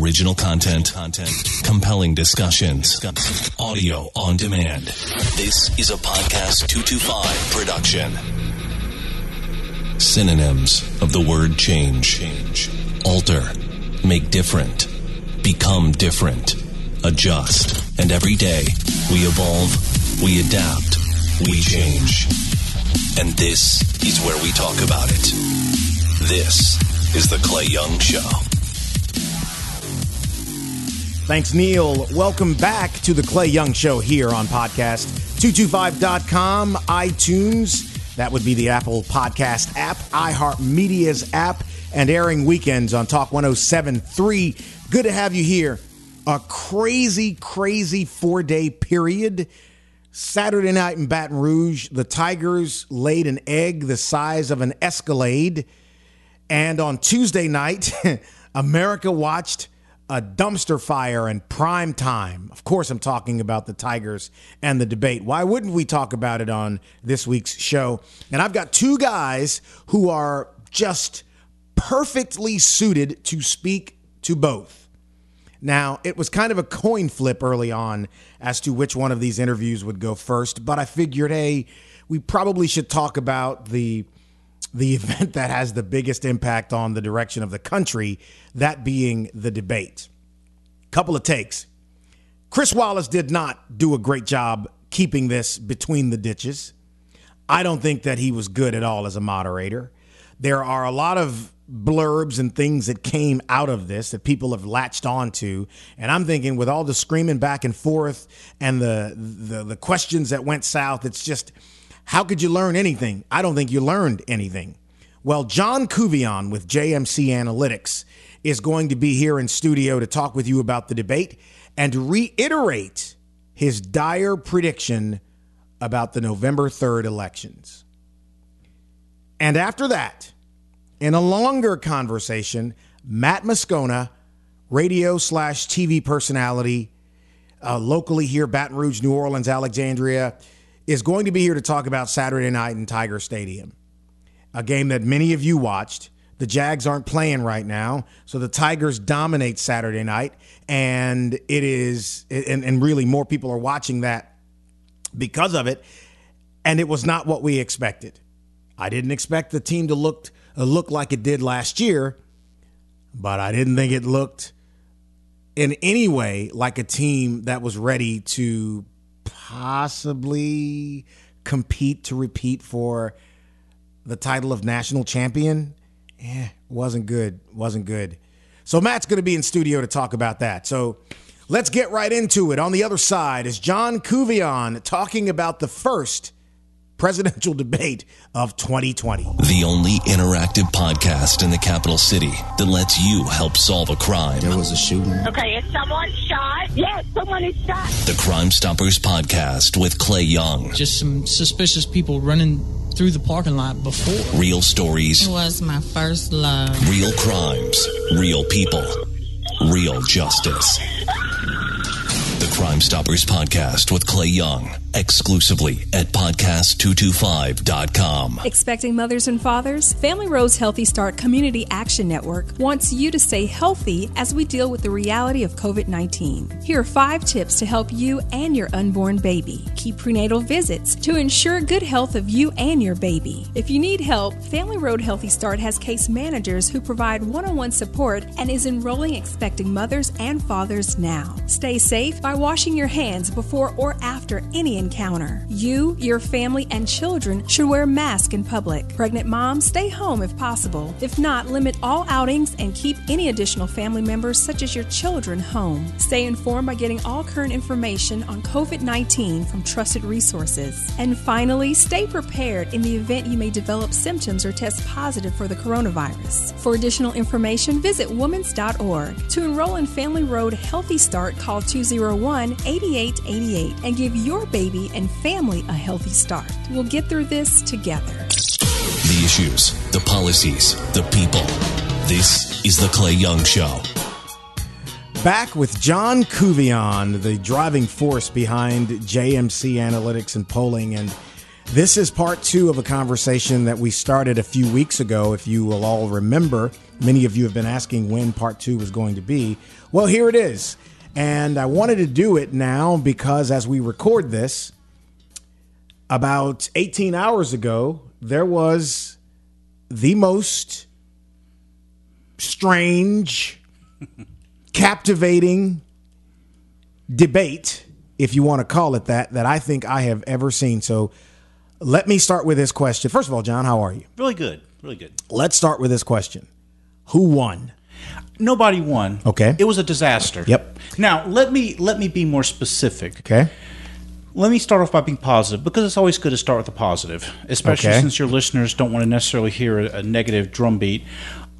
Original content, compelling discussions, audio on demand. This is a podcast 225 production. Synonyms of the word change. Change. Alter. Make different. Become different. Adjust. And every day, we evolve, we adapt, we change. And this is where we talk about it. This is The Clay Young Show. Thanks, Neil. Welcome back to the Clay Young Show here on podcast225.com, iTunes. That would be the Apple Podcast app, iHeartMedia's app, and airing weekends on Talk 1073. Good to have you here. A crazy, crazy four day period. Saturday night in Baton Rouge, the Tigers laid an egg the size of an Escalade. And on Tuesday night, America watched a dumpster fire in prime time. Of course, I'm talking about the Tigers and the debate. Why wouldn't we talk about it on this week's show? And I've got two guys who are just perfectly suited to speak to both. Now, it was kind of a coin flip early on as to which one of these interviews would go first, but I figured, hey, we probably should talk about the the event that has the biggest impact on the direction of the country, that being the debate. Couple of takes. Chris Wallace did not do a great job keeping this between the ditches. I don't think that he was good at all as a moderator. There are a lot of blurbs and things that came out of this that people have latched onto, and I'm thinking with all the screaming back and forth and the the, the questions that went south, it's just how could you learn anything? I don't think you learned anything. Well, John Couvillon with JMC Analytics is going to be here in studio to talk with you about the debate and reiterate his dire prediction about the November 3rd elections. And after that, in a longer conversation, Matt Moscona, radio slash TV personality, uh, locally here, Baton Rouge, New Orleans, Alexandria, is going to be here to talk about Saturday night in Tiger Stadium, a game that many of you watched. The Jags aren't playing right now, so the Tigers dominate Saturday night, and it is, and, and really more people are watching that because of it, and it was not what we expected. I didn't expect the team to look uh, look like it did last year, but I didn't think it looked in any way like a team that was ready to possibly compete to repeat for the title of national champion. Eh, wasn't good. Wasn't good. So Matt's going to be in studio to talk about that. So let's get right into it. On the other side is John Couvillon talking about the first presidential debate of 2020. The only interactive podcast in the capital city that lets you help solve a crime. There was a shooting. Okay, is someone shot? Yes, someone is shot. The Crime Stoppers podcast with Clay Young. Just some suspicious people running through the parking lot before. Real stories. It was my first love. Real crimes. Real people. Real justice. Crime Stoppers podcast with Clay Young exclusively at podcast225.com. Expecting mothers and fathers? Family Road's Healthy Start Community Action Network wants you to stay healthy as we deal with the reality of COVID 19. Here are five tips to help you and your unborn baby. Keep prenatal visits to ensure good health of you and your baby. If you need help, Family Road Healthy Start has case managers who provide one on one support and is enrolling expecting mothers and fathers now. Stay safe by washing your hands before or after any encounter. You, your family, and children should wear masks in public. Pregnant moms, stay home if possible. If not, limit all outings and keep any additional family members, such as your children, home. Stay informed by getting all current information on COVID 19 from trusted resources. And finally, stay prepared in the event you may develop symptoms or test positive for the coronavirus. For additional information, visit womens.org. To enroll in Family Road Healthy Start, call 201 8888 and give your baby and family a healthy start. We'll get through this together. The issues, the policies, the people. This is The Clay Young Show. Back with John Couvillon, the driving force behind JMC Analytics and polling. And This is part two of a conversation that we started a few weeks ago. If you will all remember, many of you have been asking when part two was going to be. Well, here it is. And I wanted to do it now because as we record this, about 18 hours ago, there was the most strange, captivating debate, if you want to call it that, that I think I have ever seen. So let me start with this question. First of all, John, how are you? Really good. Really good. Let's start with this question Who won? Nobody won. Okay. It was a disaster. Yep. Now let me let me be more specific. Okay. Let me start off by being positive because it's always good to start with a positive, especially Okay. since your listeners don't want to necessarily hear a, a negative drumbeat.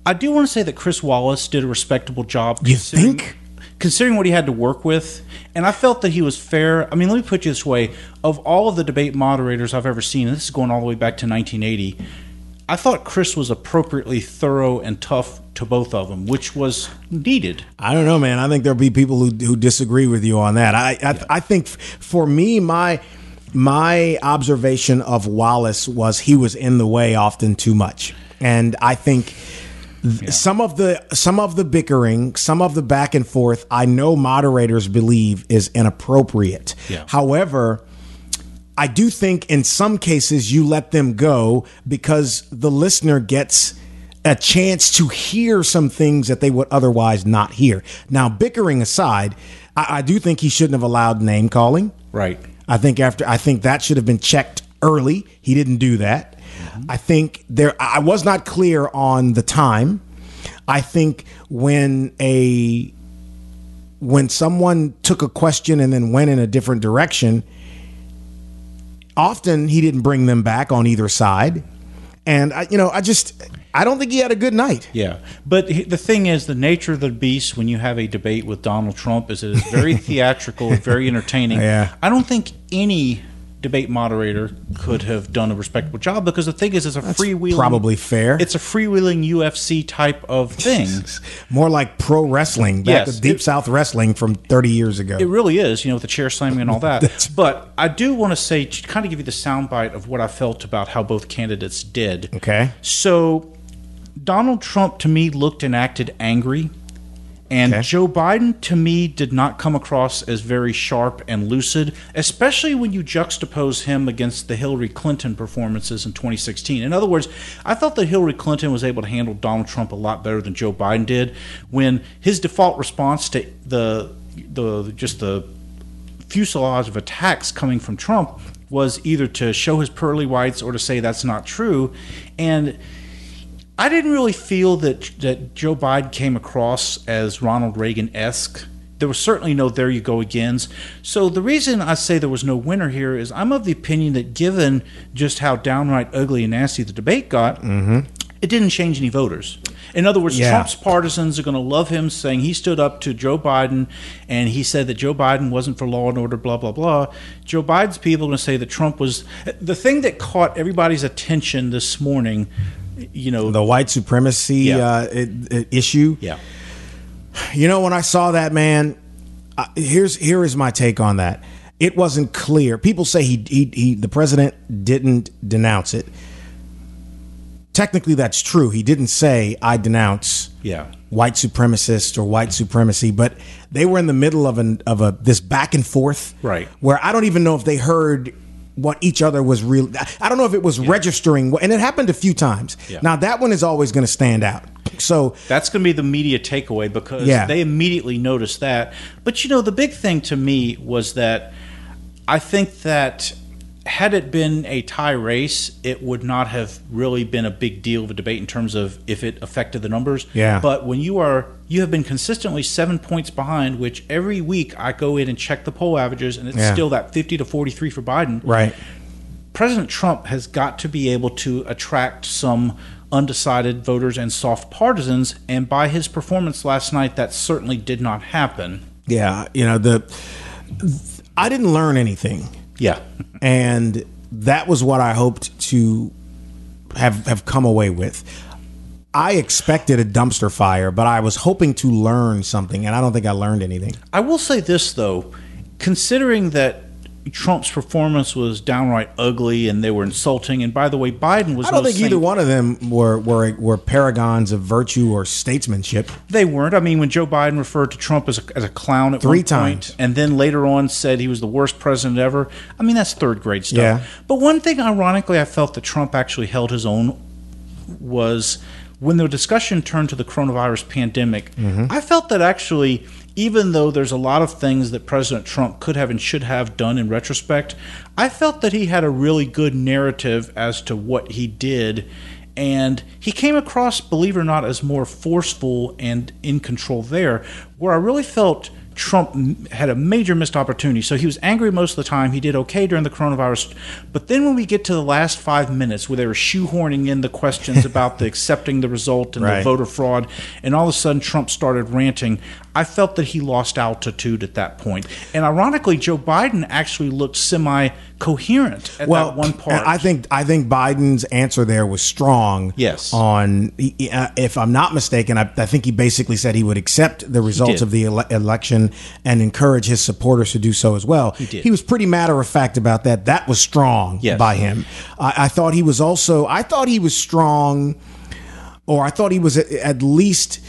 I do want to say that Chris Wallace did a respectable job. You considering- think? Considering what he had to work with, and I felt that he was fair. I mean, let me put you this way: of all of the debate moderators I've ever seen, and this is going all the way back to 1980, I thought Chris was appropriately thorough and tough to both of them, which was needed. I don't know, man. I think there'll be people who, who disagree with you on that. I I, I think for me, my my observation of Wallace was he was in the way often too much, and I think th- some of the some of the bickering, some of the back and forth, I know moderators believe is inappropriate. Yeah. However. I do think in some cases you let them go because the listener gets a chance to hear some things that they would otherwise not hear. Now, bickering aside, I, I do think he shouldn't have allowed name calling. Right. I think after I think that should have been checked early. He didn't do that. Mm-hmm. I think there I was not clear on the time. I think when a when someone took a question and then went in a different direction, often he didn't bring them back on either side. And I, you know, I just I don't think he had a good night. Yeah, but the thing is, the nature of the beast when you have a debate with Donald Trump is it is very theatrical, very entertaining. Yeah. I don't think any debate moderator could have done a respectable job because the thing is, it's a freewheeling. probably fair. It's a freewheeling UFC type of thing. More like pro wrestling, back Yes, Deep it- South wrestling from 30 years ago. It really is, you know, with the chair slamming and all that. but I do want to say, to kind of give you the soundbite of what I felt about how both candidates did. okay. So, Donald Trump to me looked and acted angry, and Okay. Joe Biden to me did not come across as very sharp and lucid, especially when you juxtapose him against the Hillary Clinton performances in 2016. In other words, I thought that Hillary Clinton was able to handle Donald Trump a lot better than Joe Biden did when his default response to the the just the fuselage of attacks coming from Trump was either to show his pearly whites or to say that's not true. And I didn't really feel that that Joe Biden came across as Ronald Reagan esque. There was certainly no there you go agains. So the reason I say there was no winner here is I'm of the opinion that given just how downright ugly and nasty the debate got, mm-hmm. it didn't change any voters. In other words, Yeah. Trump's partisans are going to love him saying he stood up to Joe Biden and he said that Joe Biden wasn't for law and order, blah, blah, blah. Joe Biden's people are going to say that Trump was. The thing that caught everybody's attention this morning, you know. The white supremacy Yeah. uh, it, it issue. yeah. You know, when I saw that man, uh, here's here is my take on that. It wasn't clear. People say he, he he the president didn't denounce it. Technically, that's true. He didn't say I denounce Yeah. white supremacists or white supremacy, but they were in the middle of an of a this back and forth, Right. Where I don't even know if they heard what each other was real. I don't know if it was registering, and it happened a few times. Yeah. Now that one is always going to stand out. So That's going to be the media takeaway because Yeah. they immediately noticed that. But you know, the big thing to me was that I think that had it been a tie race, it would not have really been a big deal of a debate in terms of if it affected the numbers. Yeah. But when you are, you have been consistently seven points behind, which every week I go in and check the poll averages, and it's Yeah. still that fifty to forty-three for Biden. right. President Trump has got to be able to attract some undecided voters and soft partisans, and by his performance last night, that certainly did not happen. Yeah, you know the I didn't learn anything, Yeah. and that was what I hoped to have have come away with. I expected a dumpster fire, but I was hoping to learn something, and I don't think I learned anything. I will say this though, considering that Trump's performance was downright ugly and they were insulting. And by the way, Biden was. I don't think either one of them were, were were paragons of virtue or statesmanship. They weren't. I mean, when Joe Biden referred to Trump as a, as a clown at Three times. and then later on said he was the worst president ever. I mean, that's third grade stuff. Yeah. But one thing, ironically, I felt that Trump actually held his own was when the discussion turned to the coronavirus pandemic. Mm-hmm. I felt that actually, even though there's a lot of things that President Trump could have and should have done in retrospect, I felt that he had a really good narrative as to what he did. And he came across, believe it or not, as more forceful and in control there, where I really felt Trump had a major missed opportunity. So he was angry most of the time. He did okay during the coronavirus. But then when we get to the last five minutes where they were shoehorning in the questions about the accepting the result and Right. the voter fraud, and all of a sudden Trump started ranting, I felt that he lost altitude at that point. And ironically, Joe Biden actually looked semi coherent at well, that one part. I think I think Biden's answer there was strong. Yes. On uh, if I'm not mistaken, I, I think he basically said he would accept the results of the ele- election and encourage his supporters to do so as well. He did. He was pretty matter of fact about that. That was strong Yes. by him. I, I thought he was also. I thought he was strong, or I thought he was at, at least.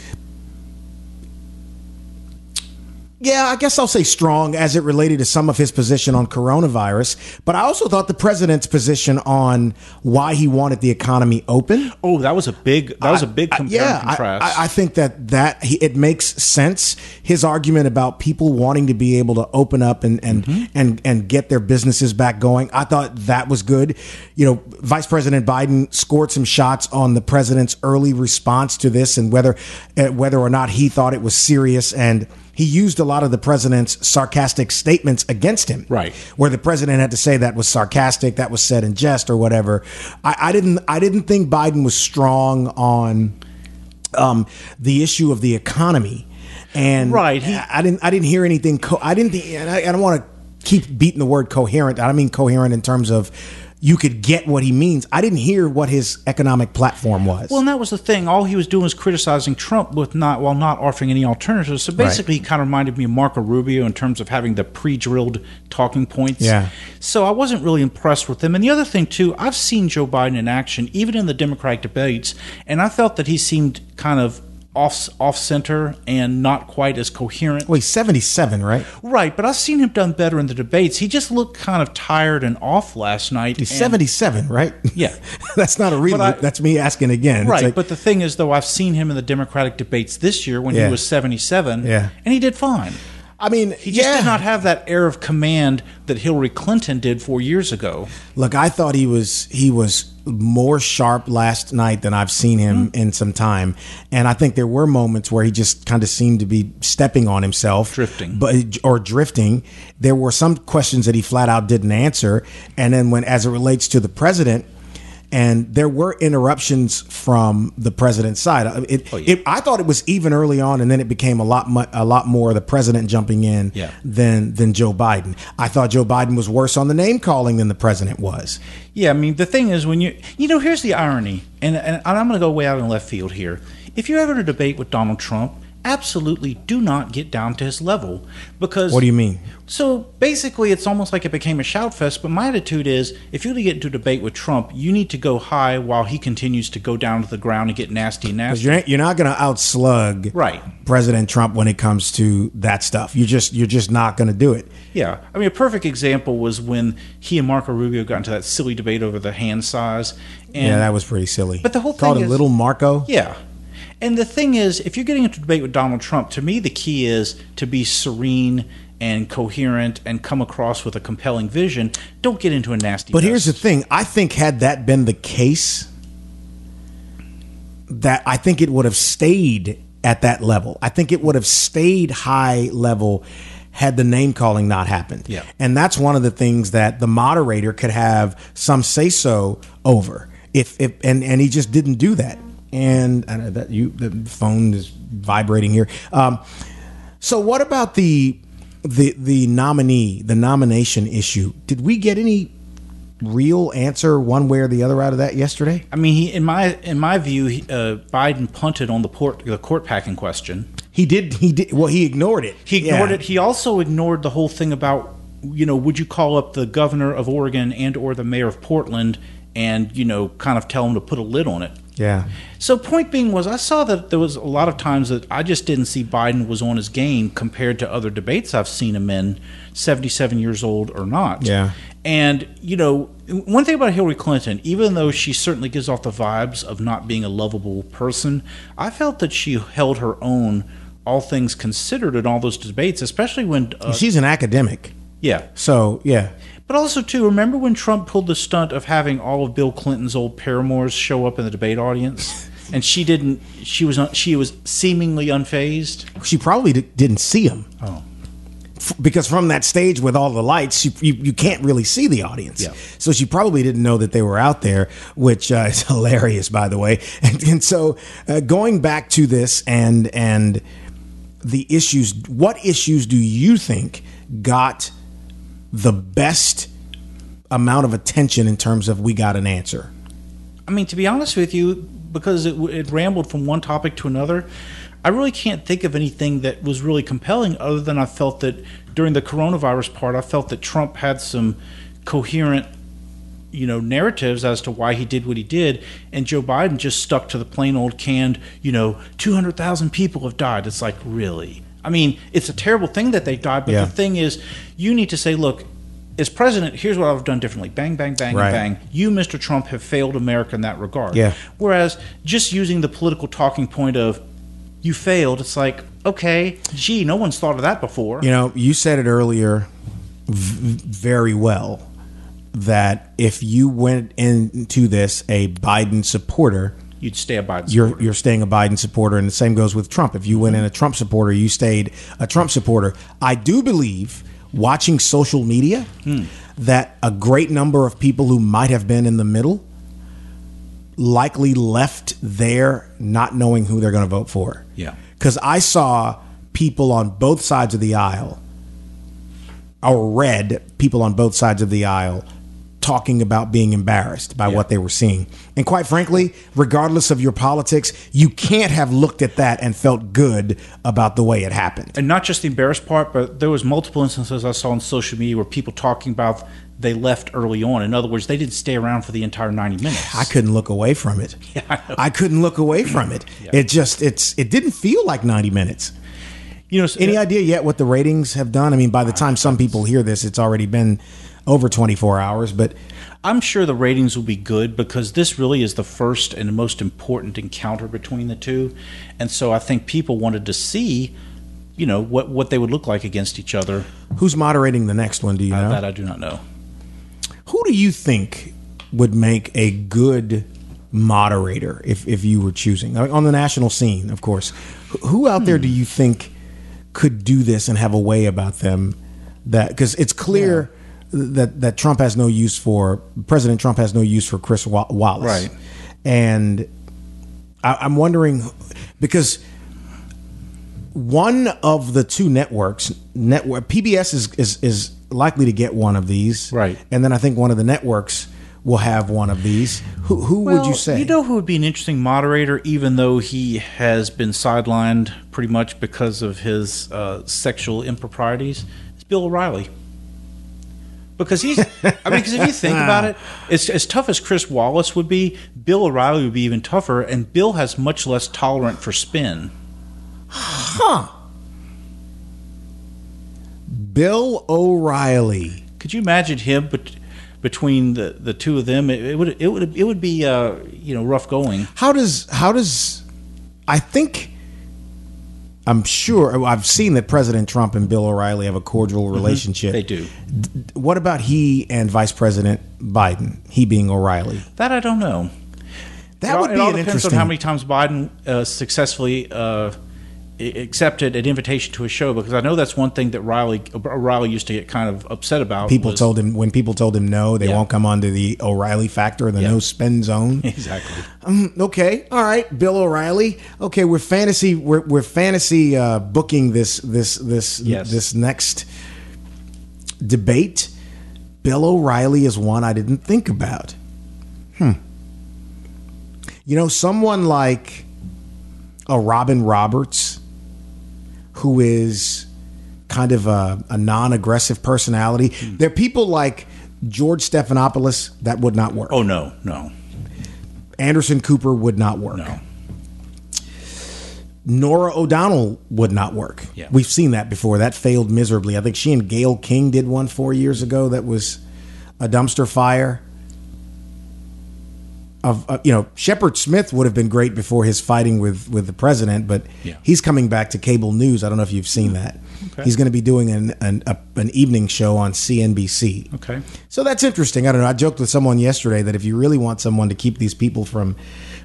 Yeah, I guess I'll say strong as it related to some of his position on coronavirus. But I also thought the president's position on why he wanted the economy open. oh, that was a big that was a big I- yeah, contrast. I, I, I think that that he, it makes sense. His argument about people wanting to be able to open up and and Mm-hmm. and and get their businesses back going. I thought that was good. You know, Vice President Biden scored some shots on the president's early response to this and whether uh, whether or not he thought it was serious and. He used a lot of the president's sarcastic statements against him, Right. Where the president had to say that was sarcastic, that was said in jest, or whatever. I, I didn't. I didn't think Biden was strong on um, the issue of the economy, and Right, he- I, I didn't. I didn't hear anything. Co- I didn't. think- And I, I don't want to keep beating the word coherent. I don't mean coherent in terms of you could get what he means. I didn't hear what his economic platform was. Well, and that was the thing. All he was doing was criticizing Trump with not while not offering any alternatives. So basically, he kind of reminded me of Marco Rubio in terms of having the pre-drilled talking points. Yeah. So I wasn't really impressed with him. And the other thing too, I've seen Joe Biden in action, even in the Democratic debates, and I felt that he seemed kind of off off center and not quite as coherent. well, he's seventy-seven, right? Right, but I've seen him done better in the debates. He just looked kind of tired and off last night. He's and- seventy-seven, right? Yeah. that's not a real. That's me asking again. Right, like- but the thing is, though, I've seen him in the Democratic debates this year when Yeah. he was 77, Yeah. and he did fine. I mean, He just yeah. did not have that air of command that Hillary Clinton did four years ago. Look, I thought he was he was more sharp last night than I've seen him Hmm. in some time, and I think there were moments where he just kind of seemed to be stepping on himself, Drifting. but or drifting. There were some questions that he flat out didn't answer, and then when as it relates to the president. And there were interruptions from the president's side. It, Oh, yeah. it, I thought it was even early on, and then it became a lot, mu- a lot more the president jumping in Yeah. than than Joe Biden. I thought Joe Biden was worse on the name calling than the president was. Yeah, I mean, the thing is, when you, you know, here's the irony, and, and I'm going to go way out in left field here. If you're ever a debate with Donald Trump, absolutely do not get down to his level because. What do you mean? So basically, it's almost like it became a shout fest. But my attitude is, if you're going to get into a debate with Trump, you need to go high while he continues to go down to the ground and get nasty nasty. you're you're not going to outslug Right. President Trump when it comes to that stuff. You just you're just not going to do it. Yeah, I mean, a perfect example was when he and Marco Rubio got into that silly debate over the hand size. And yeah, that was pretty silly. But the whole thing called is- little Marco. Yeah. And the thing is, if you're getting into a debate with Donald Trump, to me, the key is to be serene and coherent and come across with a compelling vision. Don't get into a nasty. But here's the thing: I think had that been the case, that I think it would have stayed at that level. I think it would have stayed high level had the name calling not happened. Yeah. And that's one of the things that the moderator could have some say so over. If if and and he just didn't do that. And I know that you the phone is vibrating here. Um, so what about the the the nominee, the nomination issue? Did we get any real answer one way or the other out of that yesterday? I mean, he, in my in my view, he, uh, Biden punted on the port the court packing question. He did. He did. Well, he ignored it. He ignored Yeah. it. He also ignored the whole thing about you know, would you call up the governor of Oregon and or the mayor of Portland and you know, kind of tell them to put a lid on it? Yeah. So point being was I saw that there was a lot of times that I just didn't see Biden was on his game compared to other debates I've seen him in, 77 years old or not. Yeah. And you know, one thing about Hillary Clinton, even though she certainly gives off the vibes of not being a lovable person, I felt that she held her own all things considered in all those debates, especially when uh, She's an academic. yeah. So, yeah. But also, too, remember when Trump pulled the stunt of having all of Bill Clinton's old paramours show up in the debate audience, and she didn't. She was she was seemingly unfazed. She probably d- didn't see him. Oh. F- because from that stage with all the lights, you, you, you can't really see the audience. Yeah. So she probably didn't know that they were out there, which uh, is hilarious, by the way. And, and so uh, going back to this and and the issues, what issues do you think got the best amount of attention in terms of we got an answer? I mean, to be honest with you, because it, it rambled from one topic to another, I really can't think of anything that was really compelling other than I felt that during the coronavirus part, I felt that Trump had some coherent, you know, narratives as to why he did what he did, and Joe Biden just stuck to the plain old canned, you know, 200,000 people have died. It's like, really? I mean, it's a terrible thing that they died, but Yeah. the thing is, you need to say, look, as president, here's what I've done differently. Bang, bang, bang, Right. bang. You, Mr. Trump, have failed America in that regard. Yeah. Whereas just using the political talking point of you failed, it's like, okay, gee, no one's thought of that before. You know, you said it earlier v- very well that if you went into this a Biden supporter, You'd stay a Biden you're supporter. you're staying a Biden supporter, and the same goes with Trump. If you went in a Trump supporter, you stayed a Trump supporter. I do believe, watching social media, that a great number of people who might have been in the middle likely left there not knowing who they're going to vote for. Yeah. because I saw people on both sides of the aisle, or read people on both sides of the aisle talking about being embarrassed by what they were seeing. And quite frankly, regardless of your politics, you can't have looked at that and felt good about the way it happened. and not just the embarrassed part, but there was multiple instances I saw on social media where people talking about they left early on. In other words, they didn't stay around for the entire 90 minutes. I couldn't look away from it. I, couldn't look away from it. It just it's it didn't feel like 90 minutes. you know, so- Any idea yet what the ratings have done? I mean, by the time some people hear this, it's already been over 24 hours, but I'm sure the ratings will be good because this really is the first and most important encounter between the two. And so I think people wanted to see, you know, what, what they would look like against each other. who's moderating the next one? Do you Uh, know? that I do not know. Who do you think would make a good moderator if, if you were choosing on the national scene, of course? Who- Who out there do you think could do this and have a way about them that because it's clear that that Trump has no use for President Trump has no use for Chris Wallace, Right. And I, I'm wondering because one of the two networks network PBS is, is is likely to get one of these Right. and then I think one of the networks will have one of these who who would you say You know who would be an interesting moderator, even though he has been sidelined pretty much because of his uh, sexual improprieties? It's Bill O'Reilly. Because he's, I mean, because if you think about it, it's as tough as Chris Wallace would be. Bill O'Reilly would be even tougher, and Bill has much less tolerant for spin. Huh. Bill O'Reilly Could you imagine him, but between the, the two of them, it, it would it would it would be uh, you know rough going. how does how does I think I'm sure I've seen that President Trump and Bill O'Reilly have a cordial relationship They do what about he and Vice President Biden he being O'Reilly that. I don't know. that it would all, be it all an depends interesting on how many times Biden uh, successfully uh, accepted an invitation to a show because I know that's one thing that Riley Riley used to get kind of upset about. people was- told him when people told him no they Yeah. won't come onto the O'Reilly factor the Yeah. no spin zone exactly. okay all right Bill O'Reilly okay we're fantasy we're, we're fantasy uh, booking this this this Yes. this next debate Bill O'Reilly is one I didn't think about hmm you know someone like a Robin Roberts who is kind of a, a non-aggressive personality. Hmm. There are people like George Stephanopoulos that would not work. Oh no, no, Anderson Cooper would not work. no. Norah O'Donnell would not work. Yeah. We've seen that before. That failed miserably. I think she and Gayle King did one four years ago that was a dumpster fire. Of uh, you know, Shepard Smith would have been great before his fighting with with the president, but Yeah. he's coming back to cable news. I don't know if you've seen that. He's going to be doing an an, a, an evening show on CNBC. Okay. So that's interesting. I don't know. I joked with someone yesterday that if you really want someone to keep these people from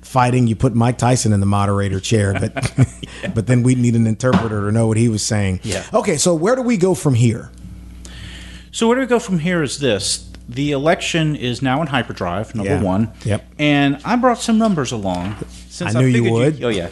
fighting, you put Mike Tyson in the moderator chair. But but then we'd need an interpreter to know what he was saying. Yeah. Okay, so where do we go from here? So where do we go from here? Is this the election is now in hyperdrive? Number Yeah. one. Yep. And I brought some numbers along. Since I knew you would. oh yeah.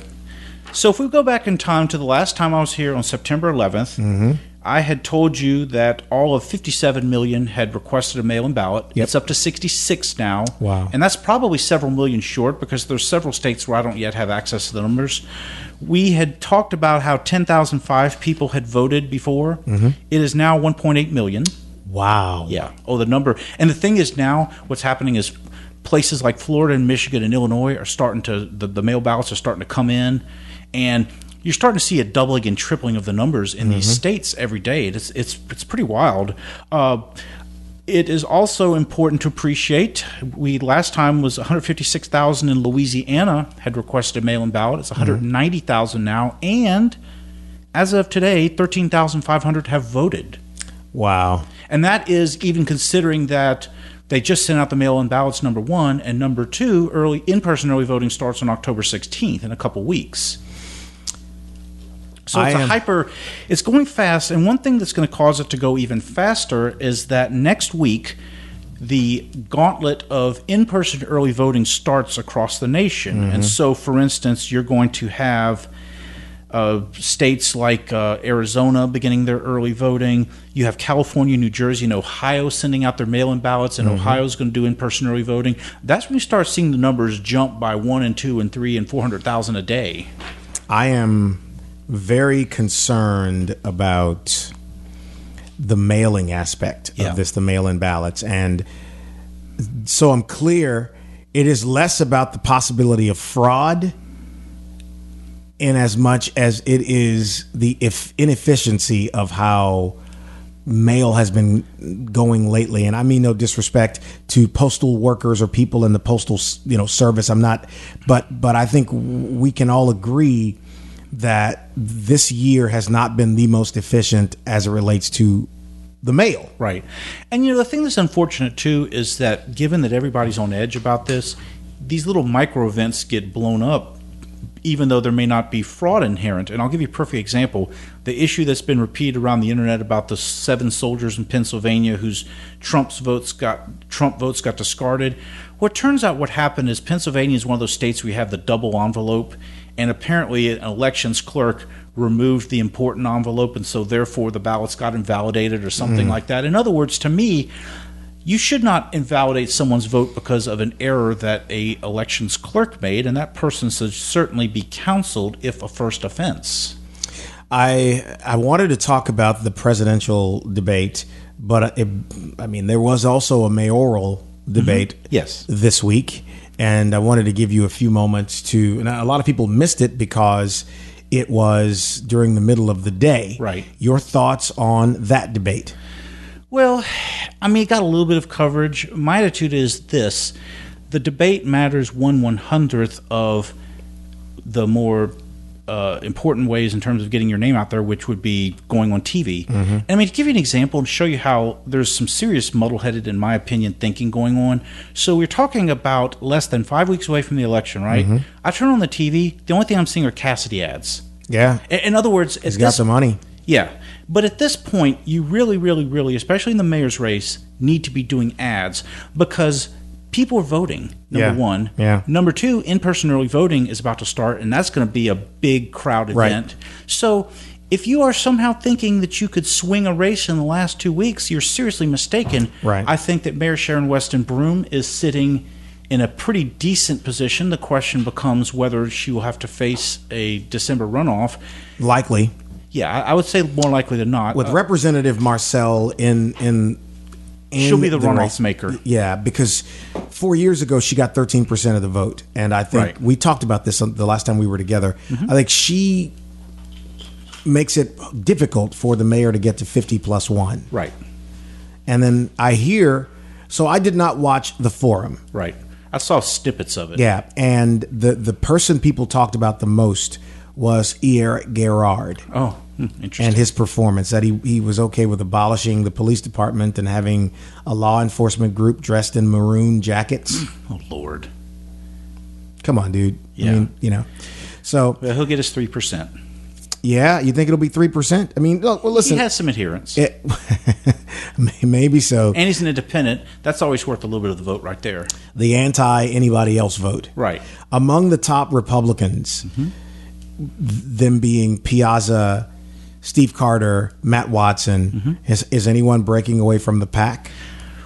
So if we go back in time to the last time I was here on September 11th, Mm-hmm. I had told you that all of 57 million had requested a mail-in ballot. Yep. It's up to 66 now. Wow. And that's probably several million short because there's several states where I don't yet have access to the numbers. We had talked about how 10,005 people had voted before. Mm-hmm. It is now 1.8 million. Wow. Yeah. Oh, the number. And the thing is now what's happening is places like Florida and Michigan and Illinois are starting to the, the mail ballots are starting to come in and you're starting to see a doubling and tripling of the numbers in these states every day. It's it's it's pretty wild. Uh, it is also important to appreciate. We last time was 156,000 in Louisiana had requested a mail-in ballot. It's 190,000 now, and as of today, 13,500 have voted. Wow. And that is even considering that they just sent out the mail-in ballots. Number one and number two, early in-person early voting starts on October 16th in a couple weeks. So it's I a am- hyper. It's going fast, and one thing that's going to cause it to go even faster is that next week. The gauntlet of in person early voting starts across the nation. And mm-hmm. so, for instance, you're going to have uh, states like uh, Arizona beginning their early voting. You have California, New Jersey, and Ohio sending out their mail in ballots, and Ohio's going to do in person early voting. That's when you start seeing the numbers jump by one and two and three and 400,000 a day. I am very concerned about the mailing aspect Yeah. of this, the mail in ballots. And so I'm clear, it is less about the possibility of fraud in as much as it is the if inefficiency of how mail has been going lately. And i mean no disrespect to postal workers or people in the postal you know service. I'm not but but i think we can all agree that this year has not been the most efficient as it relates to the mail. Right. And you know, the thing that's unfortunate too is that given that everybody's on edge about this, these little micro events get blown up even though there may not be fraud inherent. And I'll give you a perfect example. The issue that's been repeated around the internet about the seven soldiers in Pennsylvania whose Trump's votes got Trump votes got discarded. Well, it turns out what happened is Pennsylvania is one of those states we have the double envelope, and apparently an elections clerk removed the important envelope, and so therefore the ballots got invalidated or something hmm. like that. In other words, to me, you should not invalidate someone's vote because of an error that a elections clerk made, and that person should certainly be counseled if a first offense. I I wanted to talk about the presidential debate, but it, I mean there was also a mayoral mm-hmm. debate Yes. this week, and I wanted to give you a few moments to. And a lot of people missed it because it was during the middle of the day. Right. Your thoughts on that debate? Well, I mean, it got a little bit of coverage. My attitude is this the debate matters one one hundredth of the more uh, important ways in terms of getting your name out there, which would be going on TV. And I mean, to give you an example and show you how there's some serious muddle-headed, in my opinion, thinking going on. So we're talking about less than five weeks away from the election, right? I turn on the TV. The only thing I'm seeing are Cassidy ads. Yeah, In in other words, he's got the money. yeah. But at this point, you really, really, really, especially in the mayor's race, need to be doing ads because people are voting, number Yeah. one. Yeah. Number two, in person early voting is about to start, and that's going to be a big crowd event. Right. event. So if you are somehow thinking that you could swing a race in the last two weeks, you're seriously mistaken. Right. I think that Mayor Sharon Weston Broom is sitting in a pretty decent position. The question becomes whether she will have to face a December runoff. Likely. Yeah, I, I would say more likely than not. with Uh, Representative Marcelle in in. She'll be the runoff race. maker. Yeah, because four years ago she got 13% of the vote. And I think Right. Mm-hmm. we talked about this the last time we were together. I think she makes it difficult for the mayor to get to 50 plus one. right, And then I hear, so I did not watch the forum. right. I saw snippets of it. Yeah, and the the person people talked about the most was Eric Guirard Oh, hmm, interesting. and his performance. That he he was okay with abolishing the police department and having a law enforcement group dressed in maroon jackets. oh Lord. Come on, dude. I Yeah. mean, you know. So Well, he'll get his three percent. yeah, you think it'll be three percent? I mean, look, well, listen He has some adherence, it, maybe so. and he's an independent. That's always worth a little bit of the vote right there. The anti anybody else vote. Right. among the top Republicans, Mm-hmm. Them being Piazza, Steve Carter, Matt Watson, Mm-hmm. is, is anyone breaking away from the pack?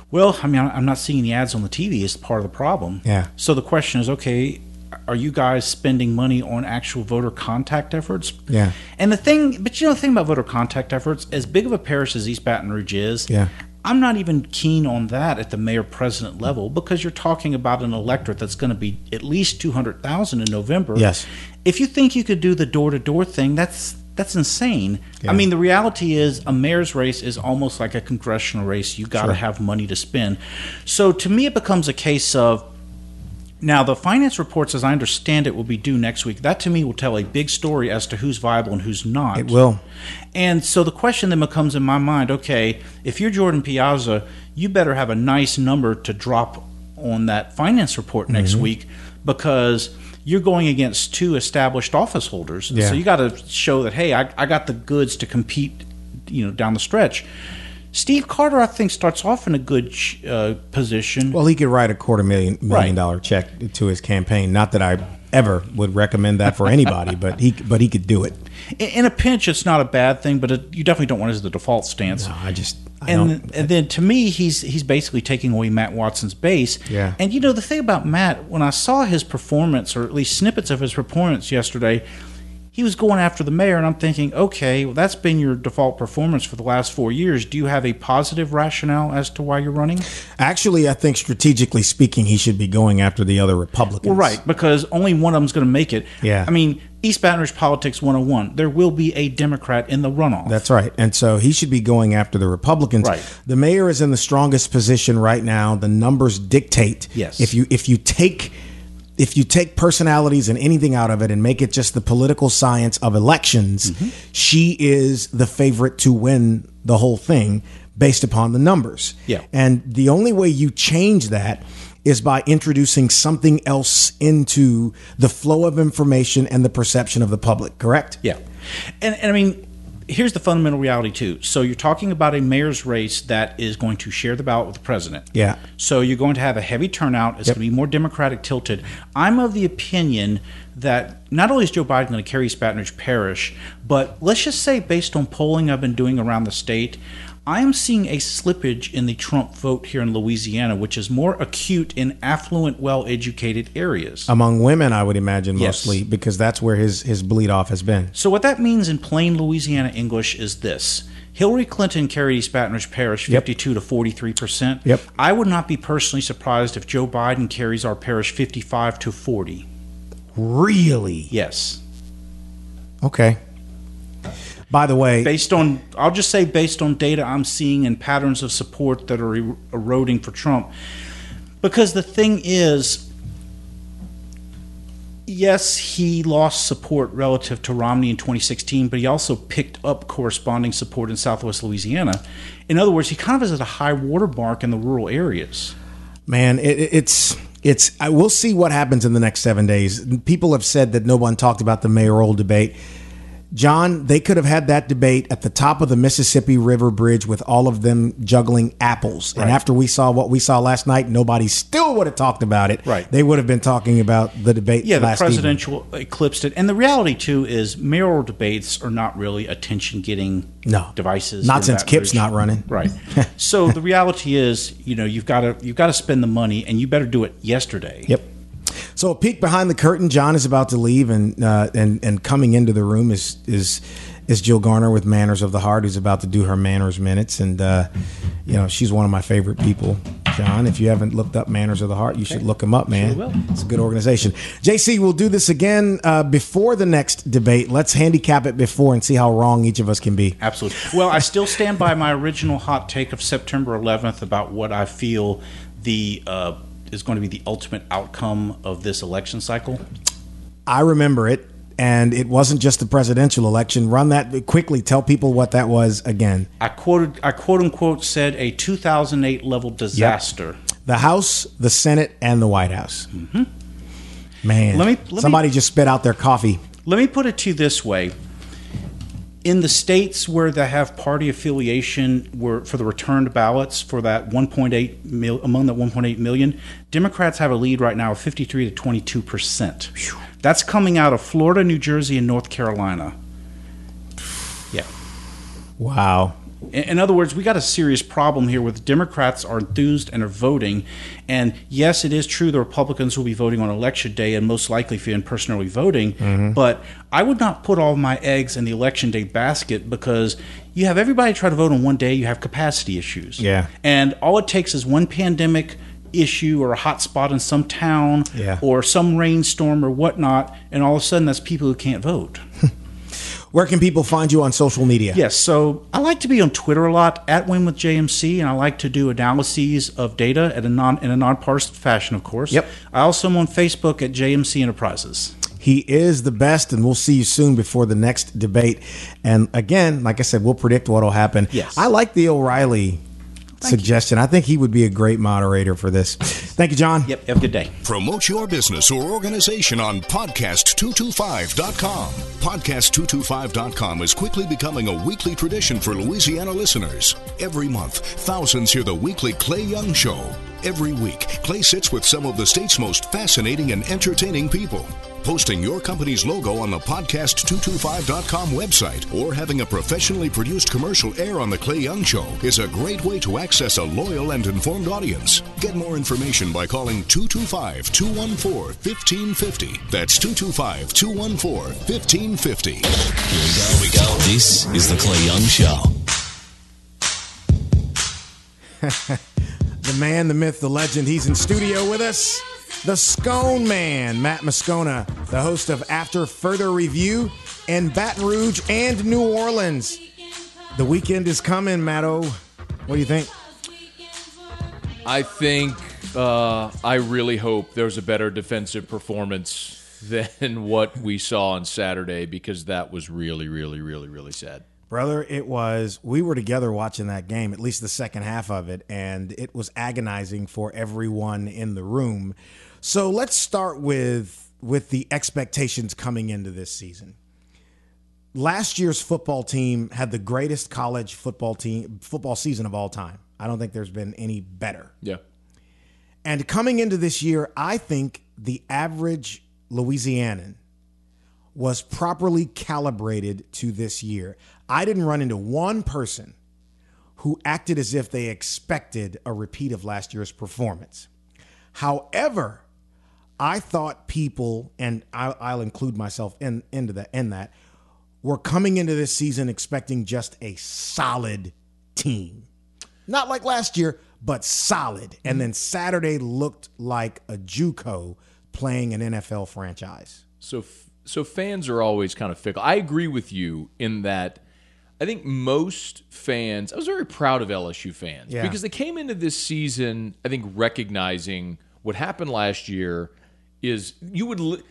Well, I mean, I'm not seeing the ads on the TV is part of the problem. Yeah. So the question is, okay, are you guys spending money on actual voter contact efforts? Yeah. And the thing, but you know, the thing about voter contact efforts, as big of a parish as East Baton Rouge is, Yeah. I'm not even keen on that at the mayor president level because you're talking about an electorate that's going to be at least 200,000 in November. Yes. If you think you could do the door to door thing, that's that's insane. Yeah. I mean, the reality is a mayor's race is almost like a congressional race. You got to Sure. have money to spend. So to me, it becomes a case of now the finance reports, as I understand it, will be due next week. That to me will tell a big story as to who's viable and who's not. It will. And so the question then becomes in my mind: Okay, if you're Jordan Piazza, you better have a nice number to drop on that finance report next Mm-hmm. week because you're going against two established office holders. Yeah. So you got to show that hey, I, I got the goods to compete, you know, down the stretch. Steve Carter, I think, starts off in a good uh, position. Well, he could write a quarter million million Right. dollar check to his campaign. Not that I ever would recommend that for anybody, but he but he could do it. in, a pinch, it's not a bad thing, but it, you definitely don't want it as the default stance. No, I just I and and then to me, he's he's basically taking away Matt Watson's base. Yeah. And you know the thing about Matt, when I saw his performance, or at least snippets of his performance yesterday, he was going after the mayor, and I'm thinking, okay, well, that's been your default performance for the last four years. Do you have a positive rationale as to why you're running? Actually, I think strategically speaking, he should be going after the other Republicans. Well, right, because only one of them's going to make it. Yeah. I mean, East Baton Rouge politics 101. There will be a Democrat in the runoff. That's right. And so he should be going after the Republicans. Right. The mayor is in the strongest position right now. The numbers dictate. Yes. If you if you take if you take personalities and anything out of it and make it just the political science of elections, Mm-hmm. she is the favorite to win the whole thing based upon the numbers. Yeah. And the only way you change that is by introducing something else into the flow of information and the perception of the public, correct? Yeah, and, and I mean, here's the fundamental reality too. So you're talking about a mayor's race that is going to share the ballot with the president. Yeah. So you're going to have a heavy turnout. It's Yep. going to be more Democratic tilted. I'm of the opinion that not only is Joe Biden going to carry East Parish, but let's just say, based on polling I've been doing around the state, I am seeing a slippage in the Trump vote here in Louisiana, which is more acute in affluent, well educated areas. among women, I would imagine Yes. mostly because that's where his his bleed off has been. So what that means in plain Louisiana English is this. Hillary Clinton carried East Baton Rouge Parish Yep. 52 to 43 percent. Yep. I would not be personally surprised if Joe Biden carries our parish 55 to 40. Really? Yes. Okay. By the way, Based on, I'll just say based on data I'm seeing and patterns of support that are er- eroding for Trump. Because the thing is, yes, he lost support relative to Romney in 2016, but he also picked up corresponding support in Southwest Louisiana. In other words, he kind of is at a high watermark in the rural areas. man, it, it- it's it's. I will see what happens in the next seven days. People have said that no one talked about the mayoral debate. John, they could have had that debate at the top of the Mississippi River Bridge with all of them juggling apples. And after we saw what we saw last night, nobody still would have talked about it. Right. They would have been talking about the debate. Yeah, the last evening. presidential eclipsed it. And the reality, too, is mayoral debates are not really attention getting No. devices. Not since Kip's not running. Right. so the reality is, you know, you've got to you've got to spend the money, and you better do it yesterday. Yep. So a peek behind the curtain. John is about to leave, and uh, and and coming into the room is is is Jill Garner with Manners of the Heart, who's about to do her Manners minutes, and uh, you know she's one of my favorite people. John, if you haven't looked up Manners of the Heart, you should look them up, man. will. It's a good organization. JC, we'll do this again uh, before the next debate. Let's handicap it before and see how wrong each of us can be. Absolutely. Well, I still stand by my original hot take of September 11th about what I feel the uh, is going to be the ultimate outcome of this election cycle. I remember it, and it wasn't just the presidential election. Run that quickly. Tell people what that was again. I quoted, I quote unquote said a 2008 level disaster. The House, the Senate, and the White House. Mm-hmm. Man, Let me- let me- somebody just spit out their coffee. Let me put it to you this way. In the states where they have party affiliation where for the returned ballots for that 1.8 mil, among that 1.8 million, Democrats have a lead right now of 53 to 22 percent. That's coming out of Florida, New Jersey, and North Carolina. Yeah. Wow. In other words, we got a serious problem here with Democrats are enthused and are voting. And yes, it is true the Republicans will be voting on election day and most likely if you're in person early voting. Mm-hmm. But I would not put all my eggs in the election day basket because you have everybody try to vote on one day, you have capacity issues. Yeah. And all it takes is one pandemic issue or a hot spot in some town Yeah. or some rainstorm or whatnot, and all of a sudden that's people who can't vote. Where can people find you on social media? Yes, so I like to be on Twitter a lot at Win with JMC, and I like to do analyses of data at a non in a nonpartisan fashion, of course. Yep. I also am on Facebook at JMC Enterprises. He is the best, and we'll see you soon before the next debate. And again, like I said, we'll predict what will happen. Yes. I like the O'Reilly suggestion. I think he would be a great moderator for this. Thank you, John. Yep. Have a good day. Promote your business or organization on podcast225.com. Podcast225.com is quickly becoming a weekly tradition for Louisiana listeners. Every month, thousands hear the weekly Clay Young Show. Every week, Clay sits with some of the state's most fascinating and entertaining people. Posting your company's logo on the podcast225.com website or having a professionally produced commercial air on The Clay Young Show is a great way to access a loyal and informed audience. Get more information by calling 225 214 1550. That's 225 214 1550. Here we go. we go. This is the Clay Young Show. The man, the myth, the legend. He's in studio with us. The Scone Man, Matt Moscona, the host of After Further Review in Baton Rouge and New Orleans. The weekend is coming, Matto. What do you think? I think uh, I really hope there's a better defensive performance than what we saw on Saturday because that was really, really, really, really sad. Brother, it was, we were together watching that game, at least the second half of it, and it was agonizing for everyone in the room. So let's start with with the expectations coming into this season. Last year's football team had the greatest college football team football season of all time. I don't think there's been any better. Yeah. And coming into this year, I think the average Louisianan was properly calibrated to this year. I didn't run into one person who acted as if they expected a repeat of last year's performance. However, I thought people, and I'll, I'll include myself in into that in that, were coming into this season expecting just a solid team, not like last year, but solid. And then Saturday looked like a JUCO playing an NFL franchise. So, so fans are always kind of fickle. I agree with you in that. I think most fans. I was very proud of LSU fans Yeah. because they came into this season. I think recognizing what happened last year is you would.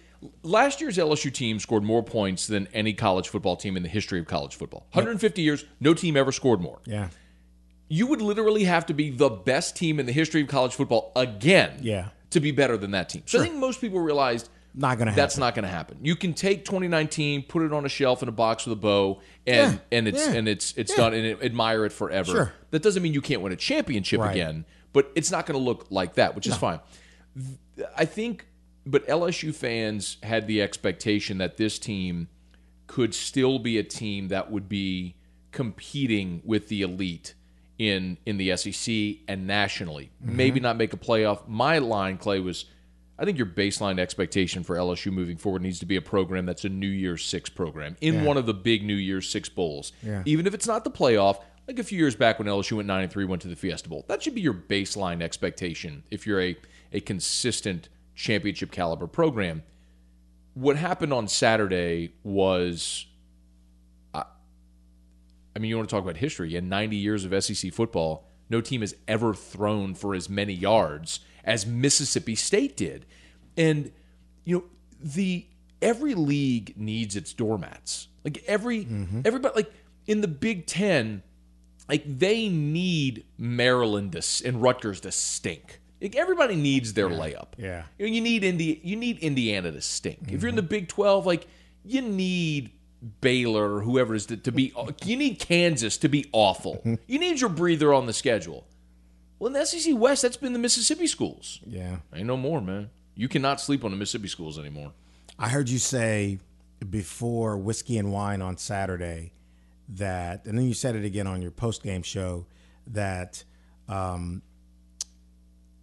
Last year's LSU team scored more points than any college football team in the history of college football. 150 years, no team ever scored more. Yeah. you would literally have to be the best team in the history of college football again Yeah. to be better than that team. So I think most people realized Not gonna Happen. that's not going to happen. You can take 2019, put it on a shelf in a box with a bow, and Yeah, and it's yeah, and it's it's yeah. done, and admire it forever. Sure. That doesn't mean you can't win a championship Right. again, but it's not going to look like that, which is fine. I think, but LSU fans had the expectation that this team could still be a team that would be competing with the elite in in the SEC and nationally. Mm-hmm. Maybe not make a playoff. My line, Clay, was I think your baseline expectation for LSU moving forward needs to be a program that's a New Year's Six program in Yeah. one of the big New Year's Six bowls. Yeah. Even if it's not the playoff, like a few years back when LSU went nine and three, went to the Fiesta Bowl. That should be your baseline expectation if you're a a consistent championship caliber program. What happened on Saturday was I mean, you want to talk about history. In 90 years of SEC football, no team has ever thrown for as many yards as Mississippi State did. And, you know, the every league needs its doormats. Like every mm-hmm. everybody like in the Big 10, like they need Maryland to, and Rutgers to stink. Like everybody needs their layup. Yeah. You, know, you need Indi- you need Indiana to stink. If you're in mm-hmm. the Big 12, like you need Baylor or whoever is to, to be you need Kansas to be awful. you need your breather on the schedule. Well, in the SEC West, that's been the Mississippi schools. Yeah. Ain't no more, man. You cannot sleep on the Mississippi schools anymore. I heard you say before whiskey and wine on Saturday that, and then you said it again on your post game show that um,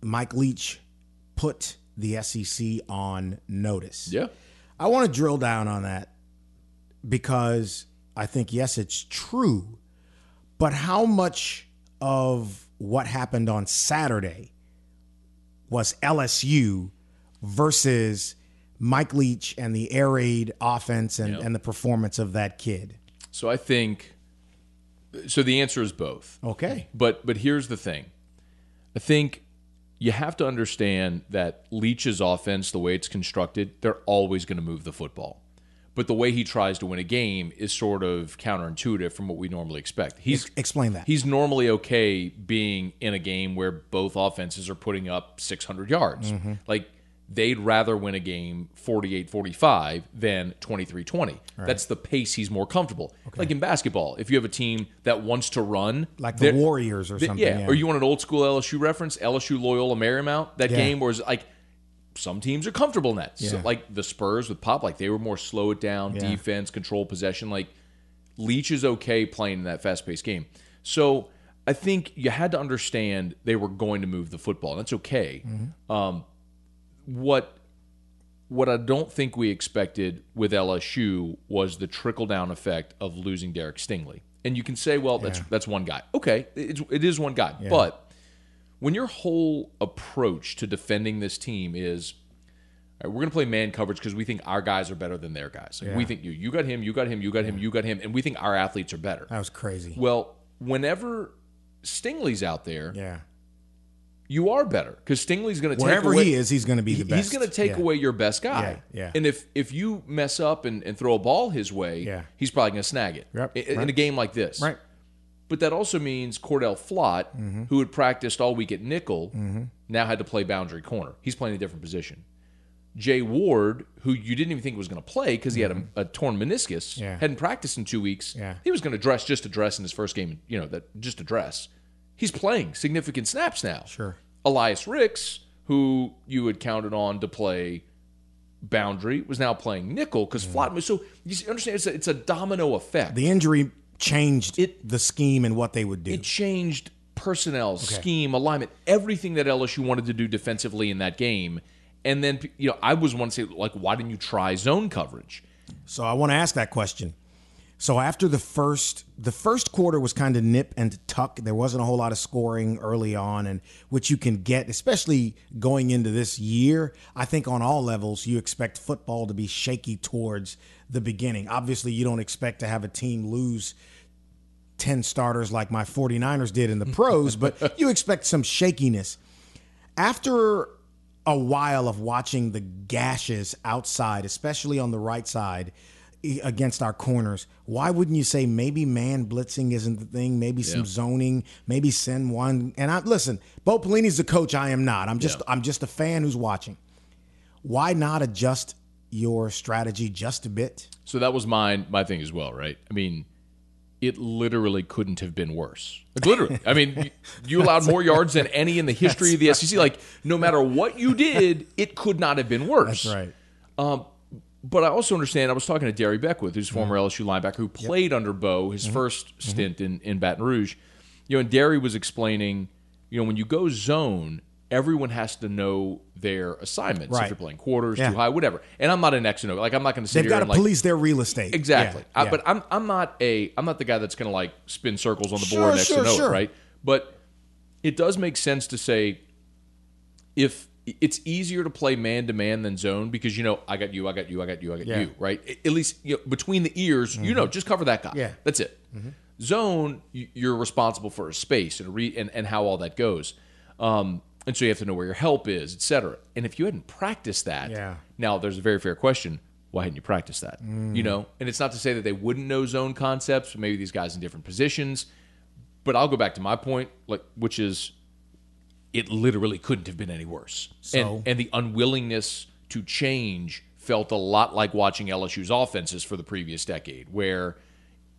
Mike Leach put the SEC on notice. Yeah. I want to drill down on that because I think, yes, it's true, but how much of what happened on Saturday was LSU versus Mike Leach and the air raid offense and, Yeah. and the performance of that kid? So I think so the answer is both. Okay. But but here's the thing. I think you have to understand that Leach's offense, the way it's constructed, they're always going to move the football. But the way he tries to win a game is sort of counterintuitive from what we normally expect. He's explain that. He's normally okay being in a game where both offenses are putting up 600 yards. Mm-hmm. Like they'd rather win a game 48-45 than 23-20. That's the pace he's more comfortable. Like in basketball, if you have a team that wants to run, Like the Warriors or something, Yeah. yeah. Or you want an old school LSU reference? LSU Loyola Marymount. That Yeah. game was like some teams are comfortable in that. So, like the Spurs with Pop, like they were more slow it down, Yeah. defense, control possession. Like Leach is okay playing in that fast paced game. So I think you had to understand they were going to move the football. And that's okay. Mm-hmm. Um, what what I don't think we expected with LSU was the trickle down effect of losing Derek Stingley. And you can say, well, that's Yeah. that's one guy. Okay, it's, it is one guy. But when your whole approach to defending this team is, right, we're going to play man coverage because we think our guys are better than their guys. Like, We think you, you got him, you got him, you got him, you got him, and we think our athletes are better. That was crazy. Well, whenever Stingley's out there, yeah. you are better because Stingley's going to take Wherever away, he is, he's gonna be the he- He's going to take Yeah. away your best guy. Yeah, yeah. And if if you mess up and, and throw a ball his way, Yeah. he's probably going to snag it Yep, in, in a game like this. Right. But that also means Cordell Flott, Mm-hmm. who had practiced all week at nickel, now had to play boundary corner. He's playing a different position. Jay Ward, who you didn't even think was going to play because he had a, a torn meniscus, Mm-hmm. Yeah. hadn't practiced in two weeks. Yeah. He was going to dress just to dress in his first game. You know that just to dress. He's playing significant snaps now. Sure. Elias Ricks, who you had counted on to play boundary, was now playing nickel because Flott moved. So you see- understand it's a, it's a domino effect. The injury changed It- the scheme and what they would do. it changed personnel, scheme, alignment, everything that LSU wanted to do defensively in that game. And then, you know, I was one to say, like, why didn't you try zone coverage? So I want to ask that question. So after the first the first quarter was kind of nip and tuck. There wasn't a whole lot of scoring early on and which you can get especially going into this year. I think on all levels you expect football to be shaky towards the beginning. Obviously you don't expect to have a team lose 10 starters like my 49ers did in the pros, but you expect some shakiness. After a while of watching the gashes outside, especially on the right side against our corners, why wouldn't you say maybe man blitzing isn't the thing? Maybe some zoning, maybe send one. And I listen, Bo Pelini's the coach. I am not. I'm just Yeah. I'm just a fan who's watching. Why not adjust your strategy just a bit? So that was my my thing as well, right? I mean, it literally couldn't have been worse. Like literally, I mean, you, allowed more yards than any in the history of the SEC. Like no matter what you did, it could not have been worse. Right. Um but I also understand. I was talking to Darry Beckwith, who's former mm-hmm. LSU linebacker, who played under Bo his mm-hmm. 1st mm-hmm. stint in, in Baton Rouge. You know, and Darry was explaining, you know, when you go zone, everyone has to know their assignments Right. if you're playing quarters, Yeah. too high, whatever. And I'm not an X and O. Like I'm not going to sit They've got to and like police their real estate. Exactly. Yeah, I- yeah. but I'm I'm not a I'm not the guy that's going to like spin circles on the Sure, board next sure, to know sure. right? But it does make sense to say if it's easier to play man to man than zone because you know I got you, I got you, I got you, I got you, right? At least you know, between the ears, you know, just cover that guy. Yeah. that's it. Zone, you're responsible for a space and, re- and and how all that goes, um, and so you have to know where your help is, et cetera. And if you hadn't practiced that, Yeah. now there's a very fair question: Why hadn't you practiced that? You know, and it's not to say that they wouldn't know zone concepts. Maybe these guys in different positions, but I'll go back to my point, like which is, it literally couldn't have been any worse. So? And, and the unwillingness to change felt a lot like watching LSU's offenses for the previous decade, where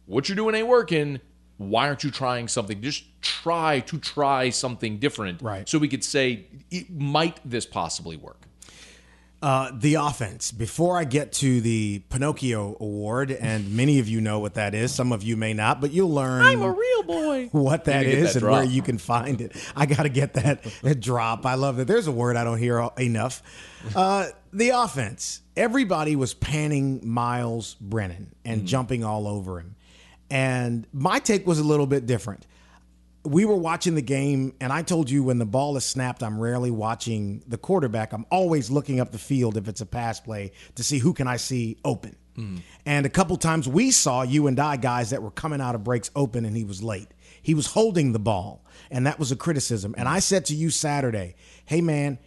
what you're doing ain't working. Why aren't you trying something? Just try to try something different, Right. So we could say, it, might this possibly work? Uh, the offense. Before I get to the Pinocchio Award, and many of you know what that is, some of you may not, but you'll learn. I'm a real boy. what that You gotta get is that and where you can find it. I got to get that, that drop. I love that. There's a word I don't hear enough. Uh, the offense. Everybody was panning Myles Brennan and jumping all over him. And my take was a little bit different. We were watching the game, and I told you when the ball is snapped, I'm rarely watching the quarterback. I'm always looking up the field if it's a pass play to see who can I see open. Mm-hmm. And a couple times we saw you and I guys that were coming out of breaks open, and he was late. He was holding the ball, and that was a criticism. And I said to you Saturday, "Hey man,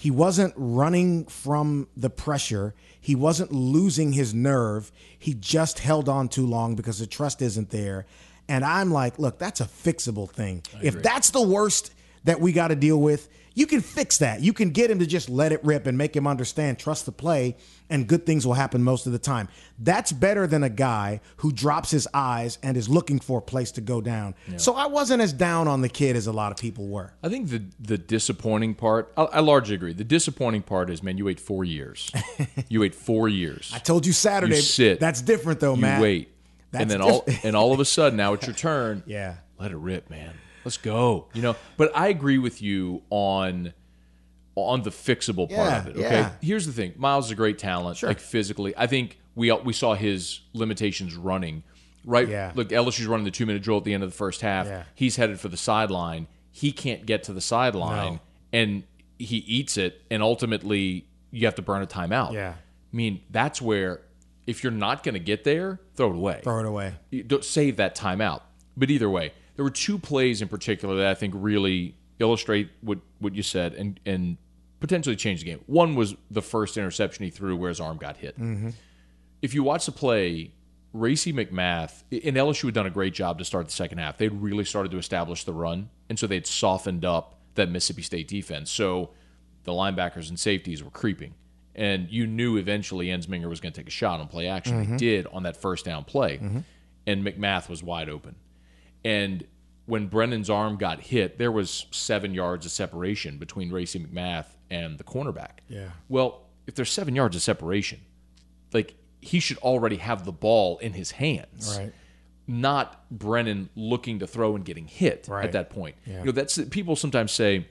he wasn't running from the pressure. He wasn't losing his nerve. He just held on too long because the trust isn't there." And I'm like, "Look, that's a fixable thing. If that's the worst that we got to deal with, you can fix that. You can get him to just let it rip and make him understand, trust the play, and good things will happen most of the time. That's better than a guy who drops his eyes and is looking for a place to go down. So I wasn't as down on the kid as a lot of people were. I think the the disappointing part, I, I largely agree. The disappointing part is, man, you wait four years. you wait four years. I told you Saturday. You sit. That's different though, you Matt. wait, That's and then all and all of a sudden, now it's your turn. Yeah. let it rip, man. Let's go. You know, but I agree with you on on the fixable part Yeah, of it. Okay, yeah. here's the thing: Myles is a great talent, Sure. like physically. I think we we saw his limitations running. Right, Yeah. look, LSU's running the two minute drill at the end of the first half. Yeah. He's headed for the sideline. He can't get to the sideline, No. and he eats it. And ultimately, you have to burn a timeout. Yeah. I mean, that's where if you're not going to get there, throw it away. Throw it away. You don't save that timeout. But either way, there were two plays in particular that I think really illustrate what, what you said and, and potentially change the game. One was the first interception he threw where his arm got hit. Mm-hmm. If you watch the play, Racey McMath and LSU had done a great job to start the second half. They'd really started to establish the run, and so they'd softened up that Mississippi State defense. So the linebackers and safeties were creeping. And you knew eventually Ensminger was going to take a shot on play action. He mm-hmm. did on that first down play. Mm-hmm. And McMath was wide open. And when Brennan's arm got hit, there was seven yards of separation between Racey McMath and the cornerback. Yeah. Well, if there's seven yards of separation, like he should already have the ball in his hands Right. not Brennan looking to throw and getting hit Right. at that point. You know, that's people sometimes say,